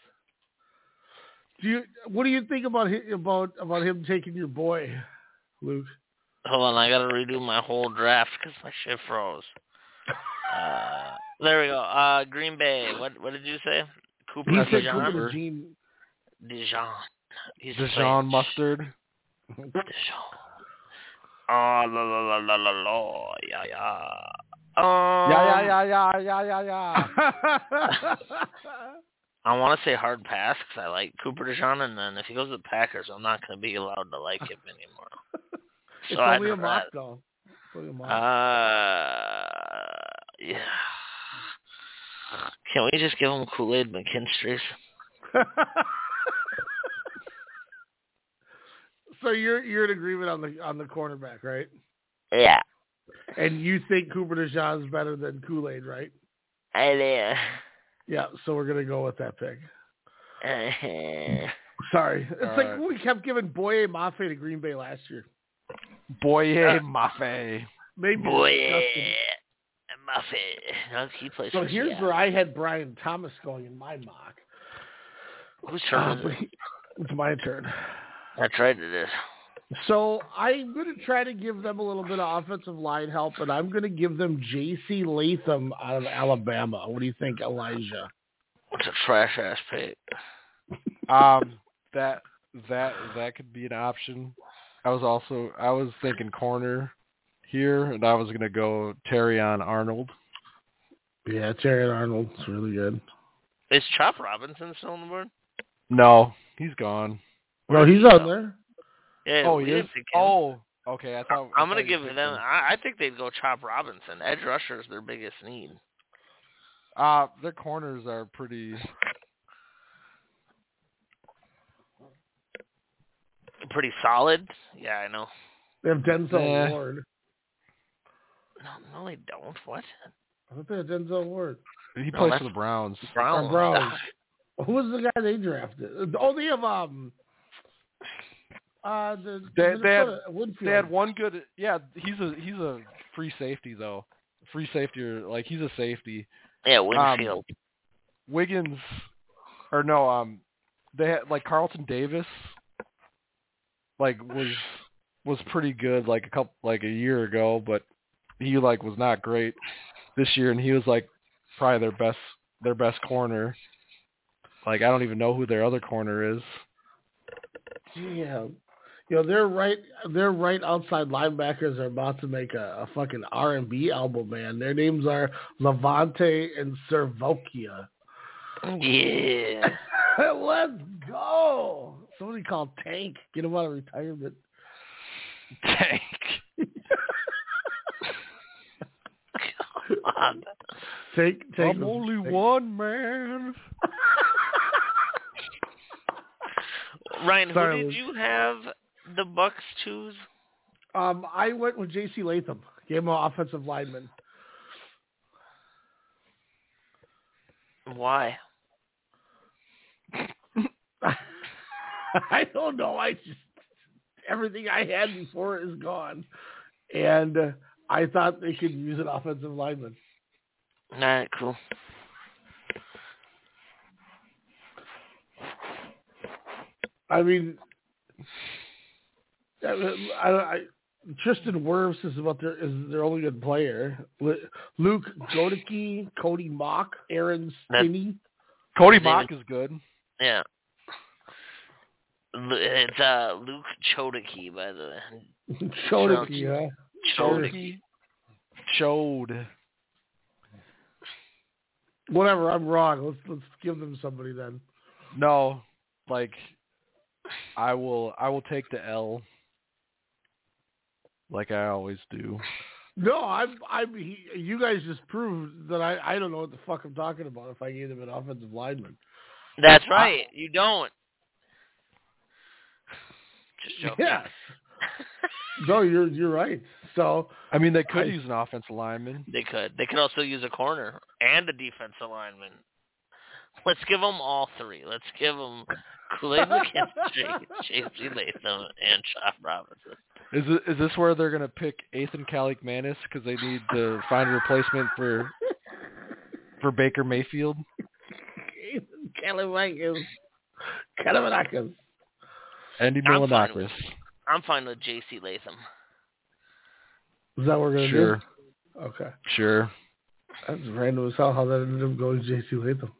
Do you? What do you think about hi- about about him taking your boy, Luke? Hold on, I gotta redo my whole draft because my shit froze. Uh, there we go. Uh, Green Bay. What what did you say? Cooper He said Dijon. Cooper Gene. Dijon. He's Dijon mustard. Dijon. Oh, la la la la la la. Yeah, yeah. Um, Yeah, yeah, yeah, yeah, yeah, yeah, yeah. I want to say hard pass because I like Cooper Dijon, and then if he goes to the Packers, I'm not going to be allowed to like him anymore. it's So I'd only a mock though. It's only a mock. Uh, yeah. Can we just give him Kool Aid McKinstry's? so you're you're in agreement on the on the cornerback, right? Yeah. And you think Cooper DeJean is better than Kool Aid, right? I do. Yeah. So we're gonna go with that pick. Sorry, it's All like right. we kept giving Boye Mafe to Green Bay last year. Boye Mafe. Maybe Boy, disgusting. Muffet. No, he plays So here's Seattle. where I had Brian Thomas going in my mock. Whose turn Uh, is it? it's my turn. That's right, it is. So I'm going to try to give them a little bit of offensive line help, and I'm going to give them J.C. Latham out of Alabama. What do you think, Elijah? It's a trash ass pick. Um, that that that could be an option. I was also I was thinking corner here, and I was gonna go Terrion Arnold. Yeah, Terrion Arnold's really good. Is Chop Robinson still on the board? No, he's gone. No, he's on there. Yeah, oh, we he is. Oh, okay. I thought I I'm gonna thought give them. I, I think they'd go Chop Robinson. Edge rusher is their biggest need. Uh, their corners are pretty. Pretty solid. Yeah, I know. They have Denzel Yeah. Ward. No, no, they don't. What? I thought they had Denzel Ward. He No, plays for the Browns. Browns. Browns. Who was the guy they drafted? Oh, they have um. Uh, the They- they had- Woodfield. They had one good. Yeah, he's a he's a free safety though. Free safety or like he's a safety. Yeah, Winfield. Wiggins, or no, um, they had like Carlton Davis, like was was pretty good like a couple like a year ago, but he like was not great this year, and he was like probably their best their best corner. Like I don't even know who their other corner is. Yeah. You know, their right their right outside linebackers are about to make a, a fucking R and B album, man. Their names are Lavonte and Servokia. Yeah. Let's go. Somebody called Tank. Get him out of retirement. Tank. God. Take take I'm only one man. Ryan, who did you have the Bucks choose? Um, I went with J.C. Latham. Gave him an offensive lineman. Why? I don't know. I just everything I had before is gone, and uh, I thought they could use an offensive lineman. All right, cool. I mean, I, I, I, Tristan Wirfs is about their is their only good player. Luke Goedeke, Cody Mauch, Aaron Stinnie. Cody They Mauch is good. Yeah. Lu- It's uh Luke Chodicki, by the way. Chodicke, huh? Chodicki. Showed. Whatever, I'm wrong. Let's let's give them somebody then. No, like I will I will take the L. Like I always do. No, I'm I'm he, you guys just proved that I I don't know what the fuck I'm talking about if I gave them an offensive lineman. That's right. You don't. Just joking. Yeah. No, you're you're right. So I mean, they could I- use an offensive lineman. They could. They could also use a corner and a defensive lineman. Let's give them all three. Let's give them Kool-Aid McKinstry, J.C. Latham, and Chop Robinson. Is it, is this where they're gonna pick Ethan Calic Manis because they need to find a replacement for for Baker Mayfield? Calimakas. Calimakas. Andy I'm fine Milonakis. I'm fine with J.C. Latham. Is that what we're gonna Sure, do? Okay. sure. That's random as hell how that ended up going to JC Latham.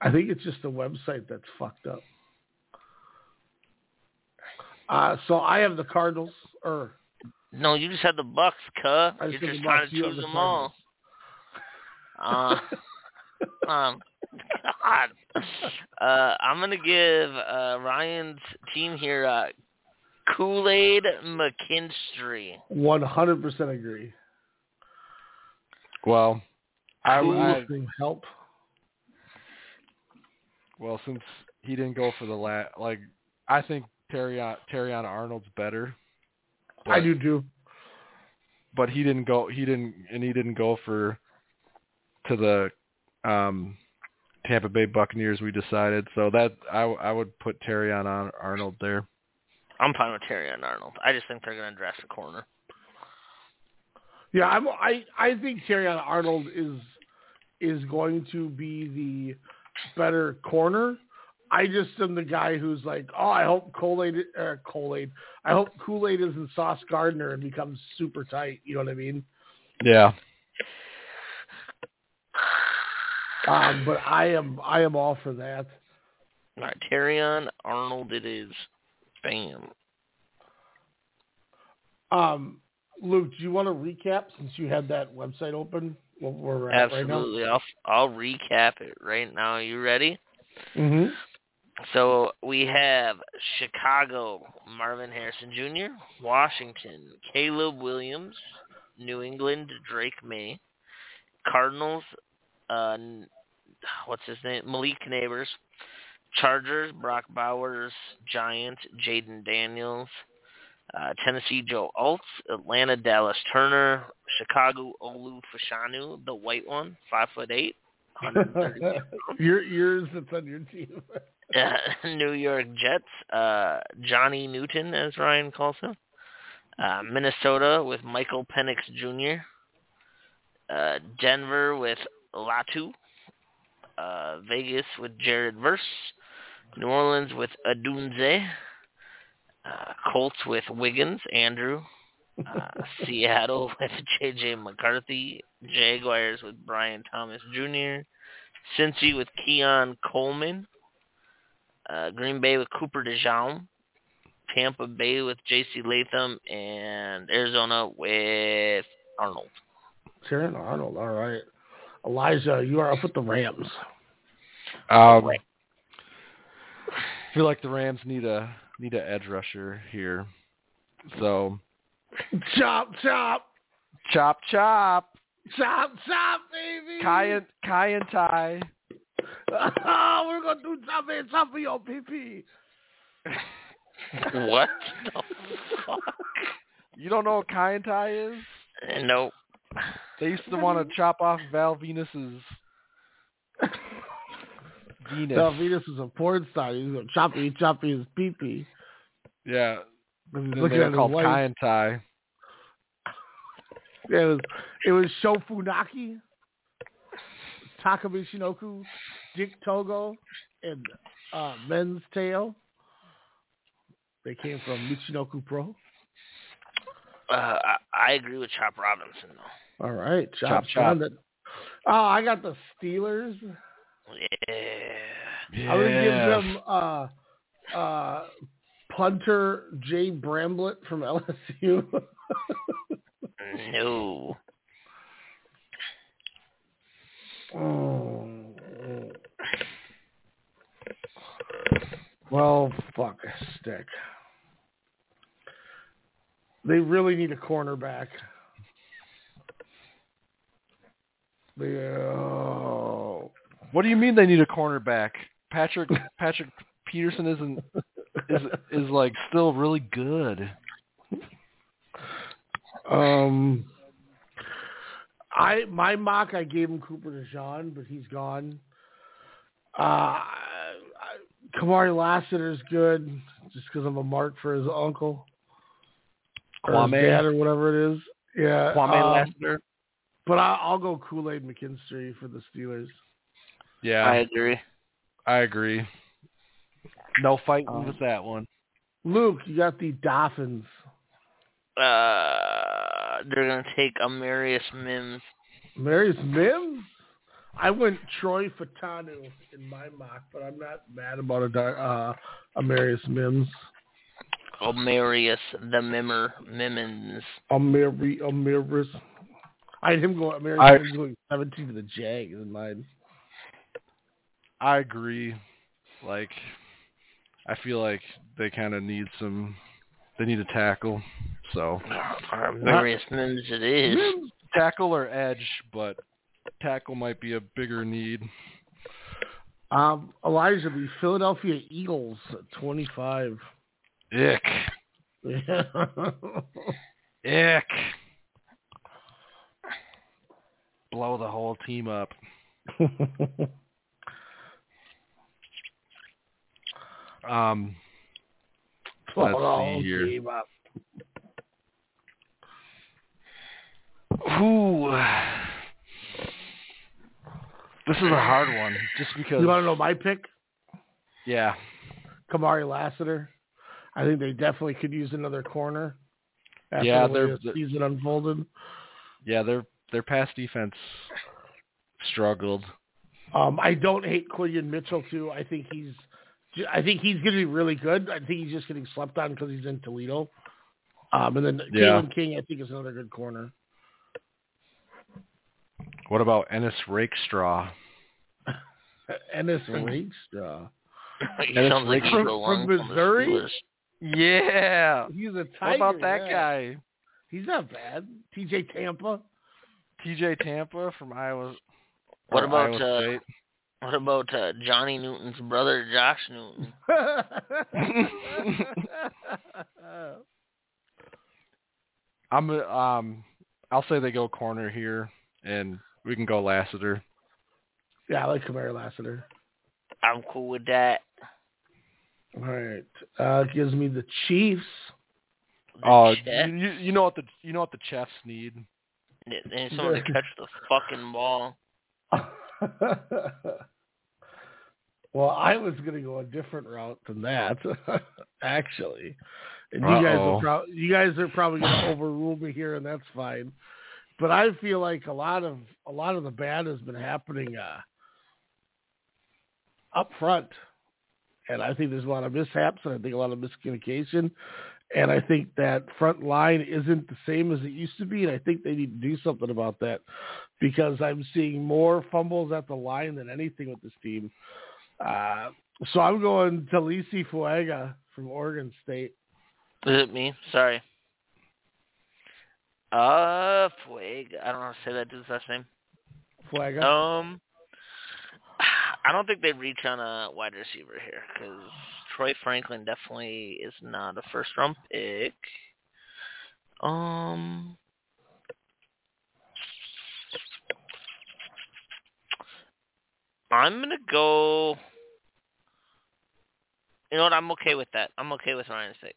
I think it's just the website that's fucked up. Uh, so I have the Cardinals, or No, you just had the Bucks, cuh. You're just had just the trying Bucks, to choose the them all. Uh, um, God. Uh, I'm gonna give uh, Ryan's team here uh, Kool-Aid McKinstry. 100% agree. Well, I, Cool. I Listening help. well since he didn't go for the lat, like I think Terrion Terrion Arnold's better. I but- do too. but he didn't go he didn't and he didn't go for to the um Tampa Bay Buccaneers we decided so that I I would put Terrion Ar- Arnold there I'm fine with Terrion Arnold. I just think they're gonna draft a corner. Yeah, I'm, I I think Terrion Arnold is is going to be the better corner. I just am the guy who's like, oh, I hope Kool Aid, uh, Kool Aid, I hope Kool Aid isn't Sauce Gardner and becomes super tight. You know what I mean? yeah Um, but I am I am all for that. All right, Terry Arnold. It is. Bam. Um, Luke, do you want to recap since you had that website open? What we're at right now. Absolutely. I'll I'll recap it right now. Are You ready? Mm-hmm. So we have Chicago, Marvin Harrison Jr., Washington, Caleb Williams, New England, Drake Maye, Cardinals, uh, what's his name? Malik Nabers, Chargers, Brock Bowers, Giants, Jayden Daniels, uh, Tennessee, Joe Altz, Atlanta, Dallas Turner, Chicago, Olu Fashanu, the white one, five foot eight, your yours that's on your team. uh, New York Jets, uh, Johnny Newton, as Ryan calls him. Uh, Minnesota with Michael Penix Jr. Uh, Denver with Latu. Uh, Vegas with Jared Verse. New Orleans with Odunze. Uh, Colts with Wiggins, Andrew. Uh, Seattle with J.J. McCarthy. Jaguars with Brian Thomas Jr. Cincy with Keon Coleman. Uh, Green Bay with Cooper DeJean. Tampa Bay with J.C. Latham. And Arizona with Arnold. Terrion Arnold. All right. Elijah, you are up with the Rams. Um, I feel like the Rams need a need an edge rusher here. So Chop, chop, chop chop. chop, chop, baby. Kai and Kaientai. Oh, we're gonna do chop and chop for your PP. What the fuck? You don't know what Kaientai is? Nope. They used to want to chop off Val Venis's Venis. Val Venis is a porn star. He's gonna choppy, choppy his pee. Yeah. He's Then looking they at were his called wife. Kai and Ty. Yeah, it was it was Sho Funaki, Taka Michinoku, Dick Togo, and uh, Men's Teioh. They came from Michinoku Pro. Uh, I, I agree with Chop Robinson though. All right, Chop, chop, chop. Oh, I got the Steelers. Yeah. I'm gonna give them uh, uh, punter Jay Bramblett from LSU. No. Oh. Well, fuck a stick. They really need a cornerback. They, oh. What do you mean they need a cornerback? Patrick Patrick Peterson isn't is is like still really good. Um, I my mock I gave him Cooper DeJean, but he's gone. Uh, I- Kamari Lassiter's good just because I'm a mark for his uncle or his dad or whatever it is. Yeah, Kwame um, Lassiter. But I, I'll go Kool Aid McKinstry for the Steelers. Yeah, I agree. I agree. No fighting Um, with that one. Luke, you got the Dolphins. Uh, they're gonna take Amarius Mims. Amarius Mims. I went Troy Fautanu in my mock, but I'm not mad about a uh, Amarius Mims. Amarius the Mimmer Mimmins. Amari Amaris. I had him going Amarius I- Mims going 17 to the Jags in mine. I agree. Like, I feel like they kind of need some. They need a tackle. So Amarius Mims it is. Mims. tackle or edge, but tackle might be a bigger need. Um, Elijah, the Philadelphia Eagles at 25. Ick. Yeah. Ick. Blow the whole team up. Um, Let's Oh, see here. who? This is a hard one, just because. You want to know my pick? Yeah, Kamari Lassiter. I think they definitely could use another corner. After Yeah, the they're- the season unfolded. yeah, their their pass defense struggled. Um, I don't hate Quinyon Mitchell too. I think he's, I think he's going to be really good. I think he's just getting slept on because he's in Toledo. Um, and then Yeah. Kalen King, I think, is another good corner. What about Ennis Rakestraw? Ennis Rakestraw. He That's sounds like from- from Missouri? Yeah. He's a What about that yeah. guy? He's not bad. TJ Tampa. TJ Tampa from Iowa. What about Iowa uh, State? what about uh, Johnny Newton's brother, Josh Newton? I'm uh, um I'll say they go corner here and we can go Lassiter. yeah, I like Kamari Lassiter. I'm cool with that. All right. Uh, gives me the Chiefs. The Oh, Jets. you, you know what the you know what the Chiefs need. They need someone to catch the fucking ball. well, I was going to go a different route than that, actually. And you guys Uh-oh. are pro- you guys are probably going to overrule me here, and that's fine. But I feel like a lot of a lot of the bad has been happening uh, up front, and I think there's a lot of mishaps, and I think a lot of miscommunication, and I think that front line isn't the same as it used to be, and I think they need to do something about that because I'm seeing more fumbles at the line than anything with this team. Uh, so I'm going to Lisi Fuaga from Oregon State. Is it me? Sorry. Uh, Fuaga. I don't know how to say that dude's last name. Fuaga. Um, I don't think they reach on a wide receiver here because Troy Franklin definitely is not a first round pick. Um, I'm gonna go. You know what? I'm okay with that. I'm okay with Ryan State.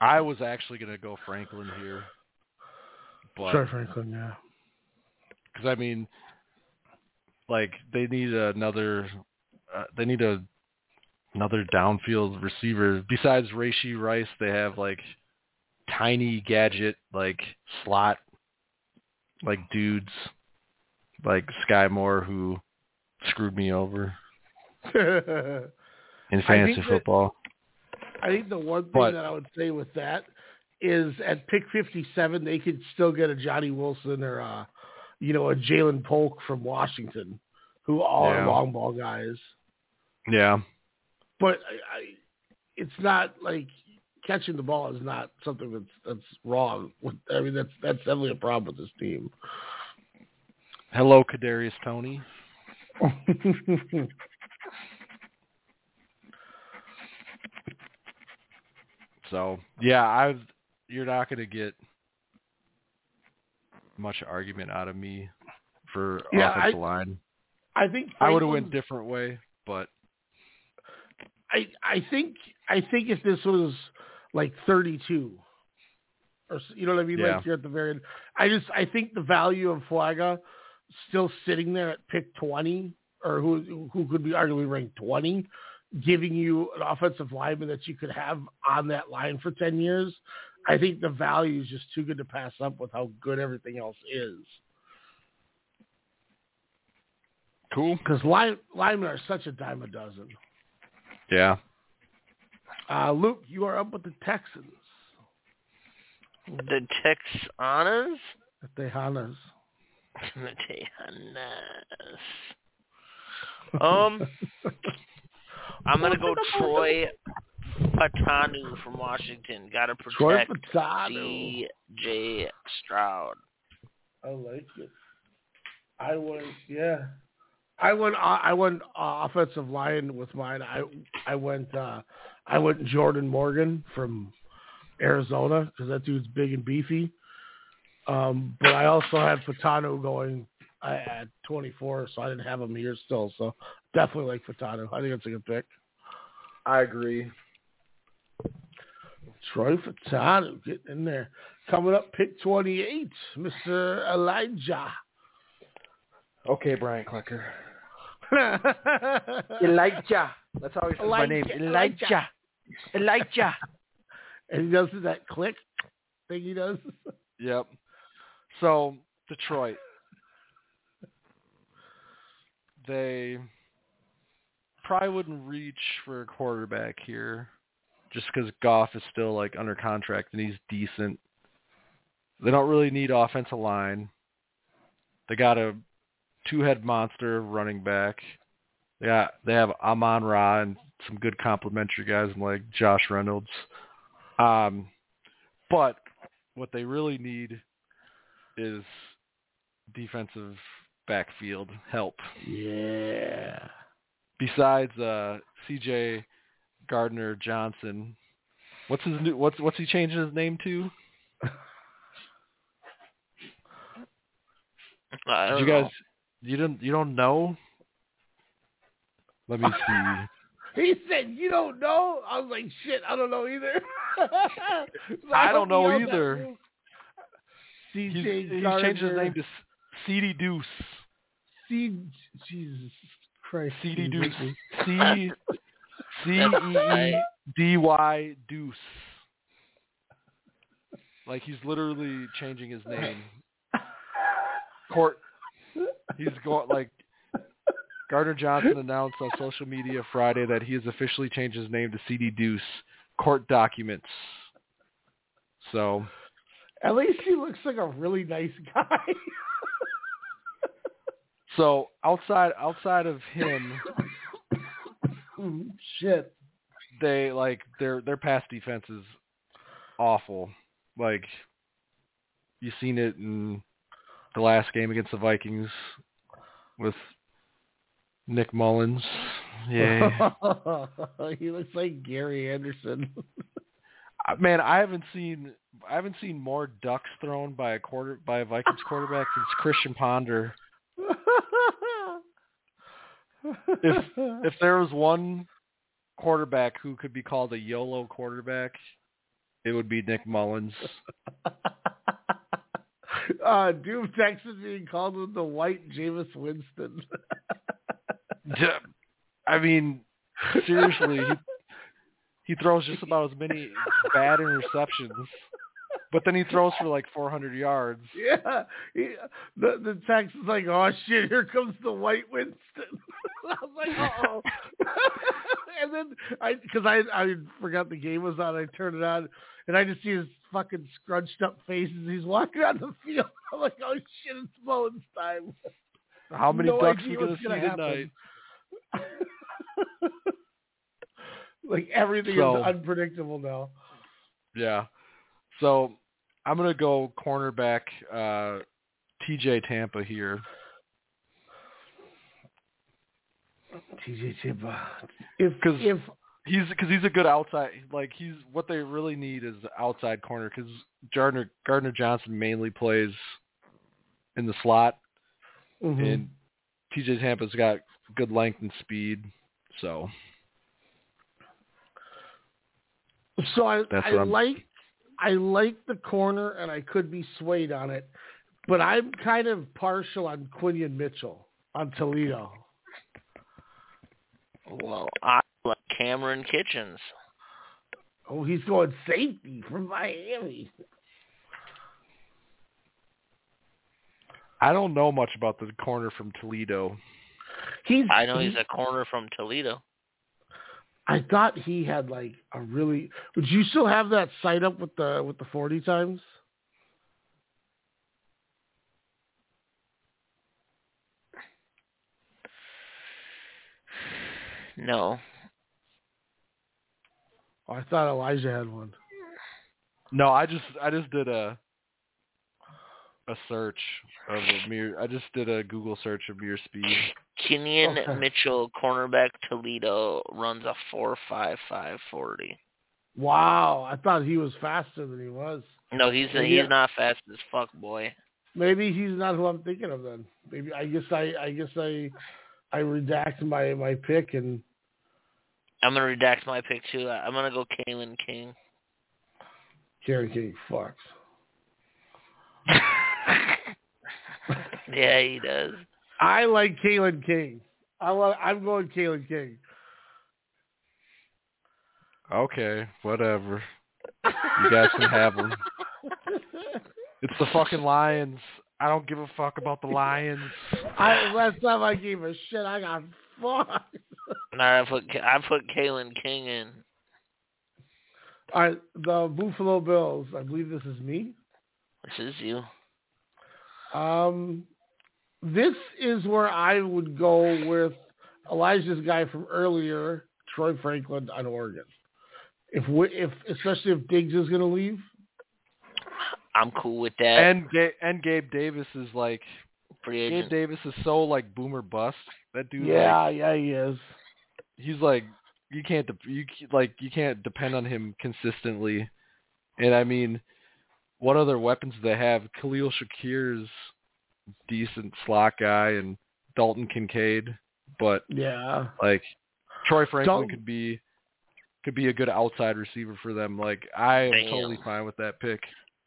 I was actually going to go Franklin here. But Troy Franklin, yeah. because I mean, like they need another, uh, they need a another downfield receiver besides Rashee Rice. They have like tiny gadget like slot like dudes like Skyy Moore who screwed me over in I fantasy that- football. I think the one thing But- that I would say with that is at pick 57, they could still get a Johnny Wilson or, uh, you know, a Ja'Lynn Polk from Washington, who all Yeah. are long ball guys. Yeah, But I, I, it's not like catching the ball is not something that's that's wrong. With, I mean, that's that's definitely a problem with this team. hello Kadarius Toney. So yeah, I've you're not gonna get much argument out of me for Yeah, offensive I- line. I think I would have went different way, but I I think I think if this was like 32 or you know what I mean Yeah. like you're at the very end I just I think the value of Flaga still sitting there at pick 20 or who who could be arguably ranked 20 giving you an offensive lineman that you could have on that line for 10 years I think the value is just too good to pass up with how good everything else is cool. because line, linemen are such a dime a dozen Yeah. uh, Luke you are up with the Texans The Texanas. the Tejanas The Tejanas. Um, I'm gonna go Troy Fautanu from Washington. Got to Troy protect Fautanu. C.J. Stroud. I like it. I went, yeah. I went. Uh, I went uh, offensive line with mine. I I went. uh I went Jordan Morgan from Arizona because that dude's big and beefy. Um, but I also had Fautanu going at 24, so I didn't have him here still. So definitely like Fautanu. I think that's a good pick. I agree. Troy Fautanu getting in there. Coming up, pick 28, Mr. Elijah. Okay, Brian Clucker. Elijah. That's how he says my name. Elijah, Elijah. Elijah. and he does that click thing he does. Yep. So Detroit, they probably wouldn't reach for a quarterback here, just because Goff is still like under contract and he's decent. They don't really need offensive line. They got a two-head monster running back. They got they have Amon Ra and some good complimentary guys like Josh Reynolds. Um, but what they really need is defensive backfield help. Yeah. Besides uh, C.J. Gardner Johnson, what's his new? What's what's he changing his name to? I don't you know. guys you don't you don't know? Let me see. He said, "You don't know." I was like, "Shit, I don't know either." So I hope don't know he knows that either. move. he's, he's changed his name to C.D. Deuce. C. Jesus Christ. C.D. he's Deuce. making- C. C. E. E. D Y Deuce. Like he's literally changing his name. Court. He's going like Gardner Johnson announced on social media Friday that he has officially changed his name to CD Deuce. Court documents. So At least he looks like a really nice guy. so outside outside of him, Shit. they like their their pass defense is awful. Like you seen it in the last game against the Vikings with Nick Mullens. Yeah. he looks like Gary Anderson. Uh, Man, I haven't seen I haven't seen more ducks thrown by a quarter by a Vikings quarterback since Christian Ponder. If if there was one quarterback who could be called a YOLO quarterback, it would be Nick Mullens. uh, Doom Texas being called with the white Jameis Winston. I mean, seriously, he, he throws just about as many bad interceptions, but then he throws for like 400 yards. yeah, he, the the text is like, "Oh shit, here comes the white Winston." I was like, "Oh," and then I because I I forgot the game was on. I turned it on, and I just see his fucking scrunched up face as he's walking on the field. I'm like, "Oh shit, it's Mullens time." How many No ducks idea we gonna see gonna tonight? like everything So- is unpredictable now. Yeah. So I'm gonna go cornerback uh, TJ Tampa here. TJ Tampa. If if He's because he's a good outside. Like he's what they really need is outside corner because Gardner Gardner Johnson mainly plays in the slot, mhm. and TJ Tampa's got good length and speed. So So I I like I like the corner and I could be swayed on it, but I'm kind of partial on Quinyon Mitchell on Toledo. Well, I like Kamren Kinchens. Oh, he's going safety from Miami. I don't know much about the corner from Toledo. He's I know he- he's a corner from Toledo. I thought he had like a really. Would you still have that site up with the with the forty times? No. Oh, I thought Elijah had one. No, I just I just did a a search of Ameer. I just did a Google search of Ameer Speed. Kenyon Okay. Mitchell, cornerback Toledo, runs a four five five forty. Wow, I thought he was faster than he was. No, he's Well, he's yeah. not fast as fuck, boy. Maybe he's not who I'm thinking of then. Maybe I guess I I guess I I redact my my pick and I'm gonna redact my pick too. I'm gonna go Kalen King. Karen King fucks. yeah, he does. I like Kalen King. I like, I'm going Kalen King. Okay, whatever. You guys can have them. It's the fucking Lions. I don't give a fuck about the Lions. I last time I gave a shit, I got fucked. All right, I put I put Kalen King in. All right, the Buffalo Bills. I believe this is me. This is you. Um, this is where I would go with Elijah's guy from earlier, Troy Franklin on Oregon. If we, if especially if Diggs is going to leave, I'm cool with that. And Ga- and Gabe Davis is like Free Gabe. Davis is so like boomer bust. That dude, yeah, like, yeah, he is. he's like you can't de- you c- like you can't depend on him consistently. And I mean, what other weapons do they have? Khalil Shakir's decent slot guy, and Dalton Kincaid, but Yeah, like Troy Franklin Dalton- could be could be a good outside receiver for them. Like I am Damn. totally fine with that pick.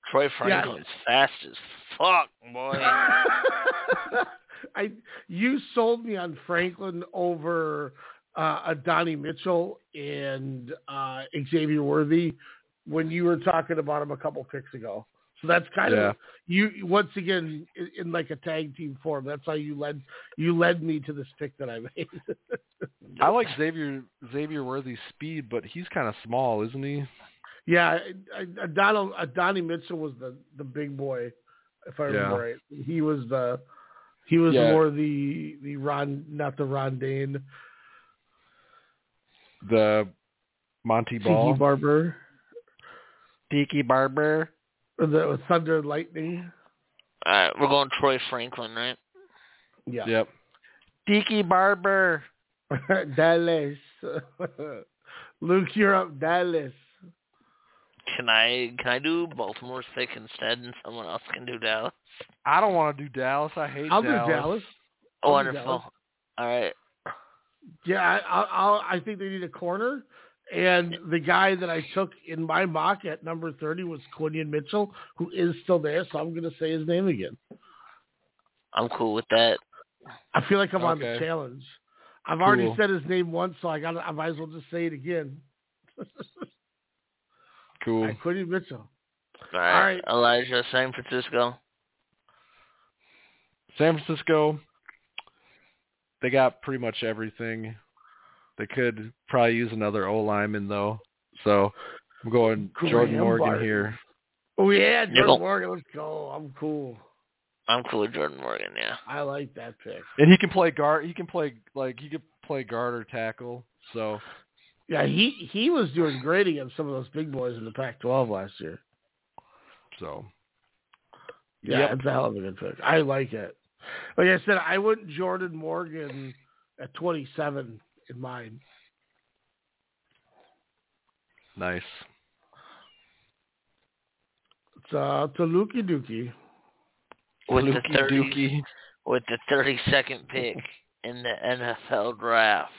Troy Franklin's fast as fuck, boy. I you sold me on Franklin over uh, Donnie Mitchell and uh, Xavier Worthy when you were talking about him a couple picks ago. So that's kind Yeah. of you once again in, in like a tag team form. That's how you led you led me to this pick that I made. I like Xavier Xavier Worthy's speed, but he's kind of small, isn't he? yeah, I- I- Donald uh, Donnie Mitchell was the the big boy, if I remember Yeah. right. He was the he was Yeah. more the the Ron not the Ron Dayne The Montee Ball. Tiki Barber Tiki Barber. the Thunder and Lightning. All right, we're going Troy Franklin, right? Yeah. Yep. Tiki Barber. Dallas. Luke, you're up. Dallas. Can I can I do Baltimore pick instead, and someone else can do Dallas? I don't want to do Dallas. I hate Dallas. I'll Dallas. do Dallas. I'll do wonderful. Dallas. All right. Yeah, I, I'll, I'll, think they need a corner. And the guy that I took in my mock at number 30 was Quinyon Mitchell, who is still there. So I'm going to say his name again. I'm cool with that. I feel like I'm on the challenge. I've already said his name once, so I got. I might as well just say it again. Cool. All right, Quinyon Mitchell. All right. right. Elijah, San Francisco. San Francisco, they got pretty much everything. They could probably use another O lineman though. So I'm going Jordan Morgan Barton. here. Oh yeah, Jordan Nickel. Morgan. Let's go. I'm cool. I'm cool with Jordan Morgan. Yeah. I like that pick. And he can play guard he can play like he could play guard or tackle. So Yeah, he he was doing great against some of those big boys in the Pac-12 last year. so Yeah, Yep. it's a hell of a good pick. I like it. Like I said, I went Jordan Morgan at 27 in mine. nice. It's uh, to Lukey Dookie. With the 30, Dookie. with the 32nd pick in the NFL draft,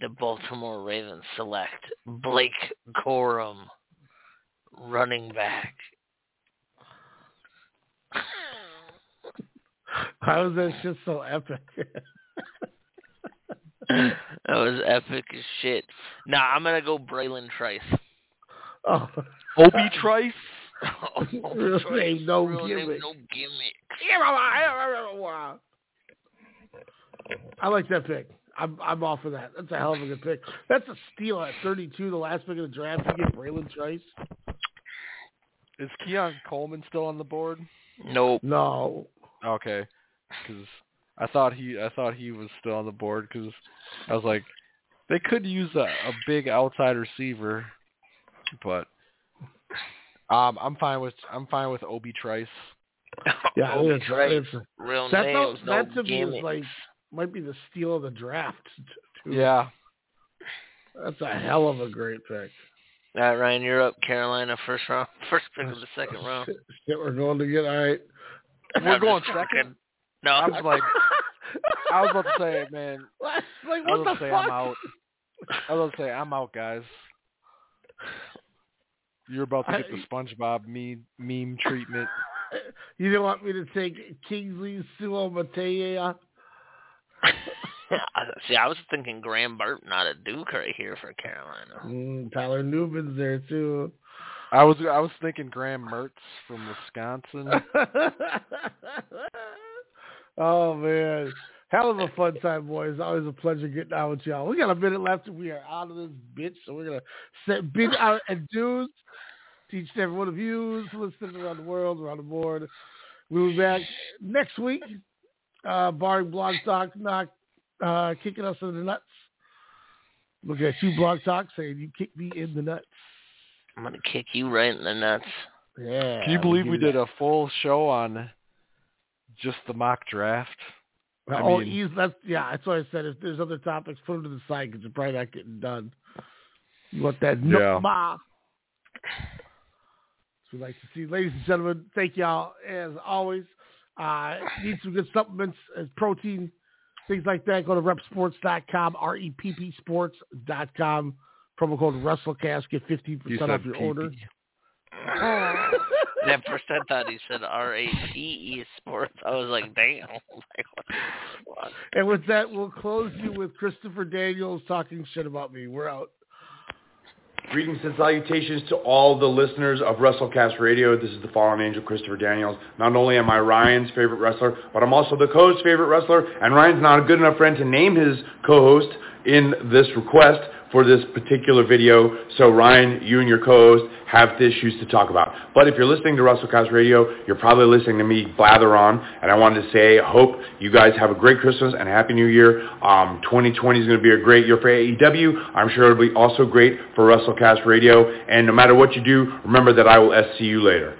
the Baltimore Ravens select Blake Corum, running back. How is that shit so epic? that was epic as shit. Nah, I'm gonna go Bralen Trice. oh, Obi Trice. Real Trice, name, no real name, gimmick. no gimmick. I like that pick. I'm I'm off of that. That's a hell of a good pick. That's a steal at 32, the last pick of the draft. You get Bralen Trice. Is Keon Coleman still on the board? Nope. No, Okay, because I thought he I thought he was still on the board because I was like they could use a, a big outside receiver, but um I'm fine with I'm fine with Obi Trice. yeah, Obi it's, Trice. Real that, names, no that to me is like might be the steal of the draft. Too. Yeah, that's a hell of a great pick. All right, Ryan, you're up. Carolina, first round, first pick of the second round. Shit, shit, we're going to get all right. we're I'm going second. fucking- No, I was like I was about to say man like I was the about to say fuck? I'm out. I was about to say I'm out, guys. You're about to get the SpongeBob meme meme treatment. You didn't want me to take Kingsley Suo Matea? See, I was thinking Graham Barton out of Duke right here for Carolina. Mm, Tyler Newman's there too. I was I was thinking Graham Mertz from Wisconsin. oh man, hell of a fun time, boys. Always a pleasure getting out with y'all. We got a minute left, and we are out of this bitch. So we're gonna set big out and dues to each and every one of you listening around the world, around the board. We'll be back next week, uh, barring Blog Talk not uh, kicking us in the nuts. Look at you, Blog Talk, saying you kicked me in the nuts. I'm gonna kick you right in the nuts. Yeah. Can you believe we did a full show on just the mock draft? I oh, mean- easy. That's yeah. That's why I said if there's other topics, put them to the side because they're probably not getting done. You want that Yeah. no So we like to see, ladies and gentlemen. Thank y'all as always. Uh, need some good supplements as protein, things like that. Go to reppsports.com, r e p p sports.com. Promo code WrestleCast get fifteen You percent said off your pee-pee. order. At first I thought he said R A P E Sports. I was like, damn. Like, what? And with that, we'll close you with Christopher Daniels talking shit about me. We're out. Greetings and salutations to all the listeners of WrestleCast Radio. This is the fallen angel, Christopher Daniels. Not only am I Ryan's favorite wrestler, but I'm also the co-host's favorite wrestler, and Ryan's not a good enough friend to name his co-host in this request for this particular video. So Ryan, you and your co-host have issues to talk about. But if you're listening to Russell WrestleCast Radio, you're probably listening to me blather on. And I wanted to say, I hope you guys have a great Christmas and a Happy New Year. Um, 2020 is going to be a great year for AEW. I'm sure it'll be also great for Russell WrestleCast Radio. And no matter what you do, remember that I will SC you later.